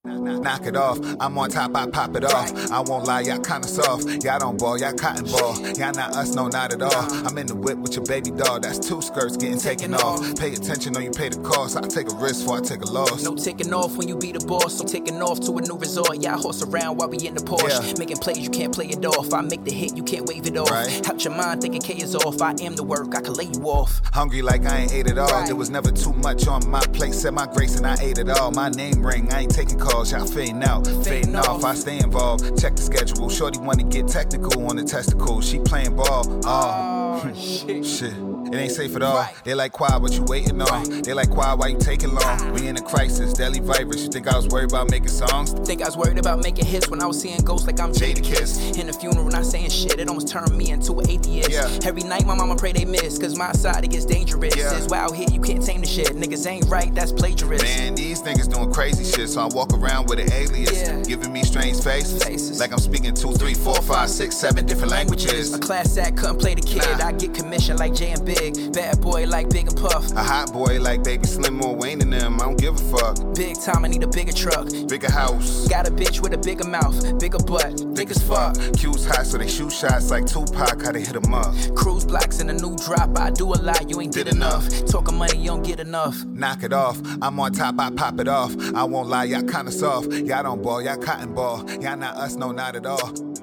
Knock it off. I'm on top, I pop it off. I won't lie, y'all kinda soft. Y'all don't ball, y'all cotton ball. Y'all not us, no, not at all. I'm in the whip with your baby doll. That's two skirts getting taken off. Pay attention or you pay the cost. I take a risk before I take a loss. No taking off when you be the boss. So taking off to a new resort. Y'all horse around while we in the Porsche. Yeah. Making plays, you can't play it off. I make the hit, you can't wave it off. Right. Out your mind thinking K is off. I am the work, I can lay you off. Hungry like I ain't ate it all. Right. There was never too much on my plate. Said my grace and I ate it all. My name ring, I ain't taking calls. Y'all fading out, fading off. I stay involved. Check the schedule. Shorty wanna get technical on the testicles. She playing ball. Oh, oh shit. It ain't safe at all. They like quiet, what you waiting on? They like quiet, why you taking long? We in a crisis, deadly virus. You think I was worried about making songs? Think I was worried about making hits when I was seeing ghosts like I'm Jadakiss. In the funeral, not saying shit, it almost turned me into an atheist. Yeah. Every night, my mama pray they miss, cause my side it gets dangerous. Yeah. It's wild hit, you can't tame the shit. Niggas ain't right, that's plagiarist. Man, these niggas doing crazy shit, so I walk around with an alias, Yeah. giving me strange faces, Faces. like I'm speaking two, three, four, five, six, seven different languages. A class act couldn't play the kid. Nah. I get commission like Jay and Biz. Big. Bad boy like Big and Puff. A hot boy like Baby Slim or Wayne and them. I don't give a fuck. Big time, I need a bigger truck. Bigger house. Got a bitch with a bigger mouth, bigger butt, big as fuck. Q's hot, so they shoot shots like Tupac. How they hit 'em up. Cruise blocks in a new drop. I do a lot, you ain't did enough. Talking money, you don't get enough. Knock it off. I'm on top, I pop it off. I won't lie, y'all kinda soft. Y'all don't ball, y'all cotton ball. Y'all not us, no, not at all.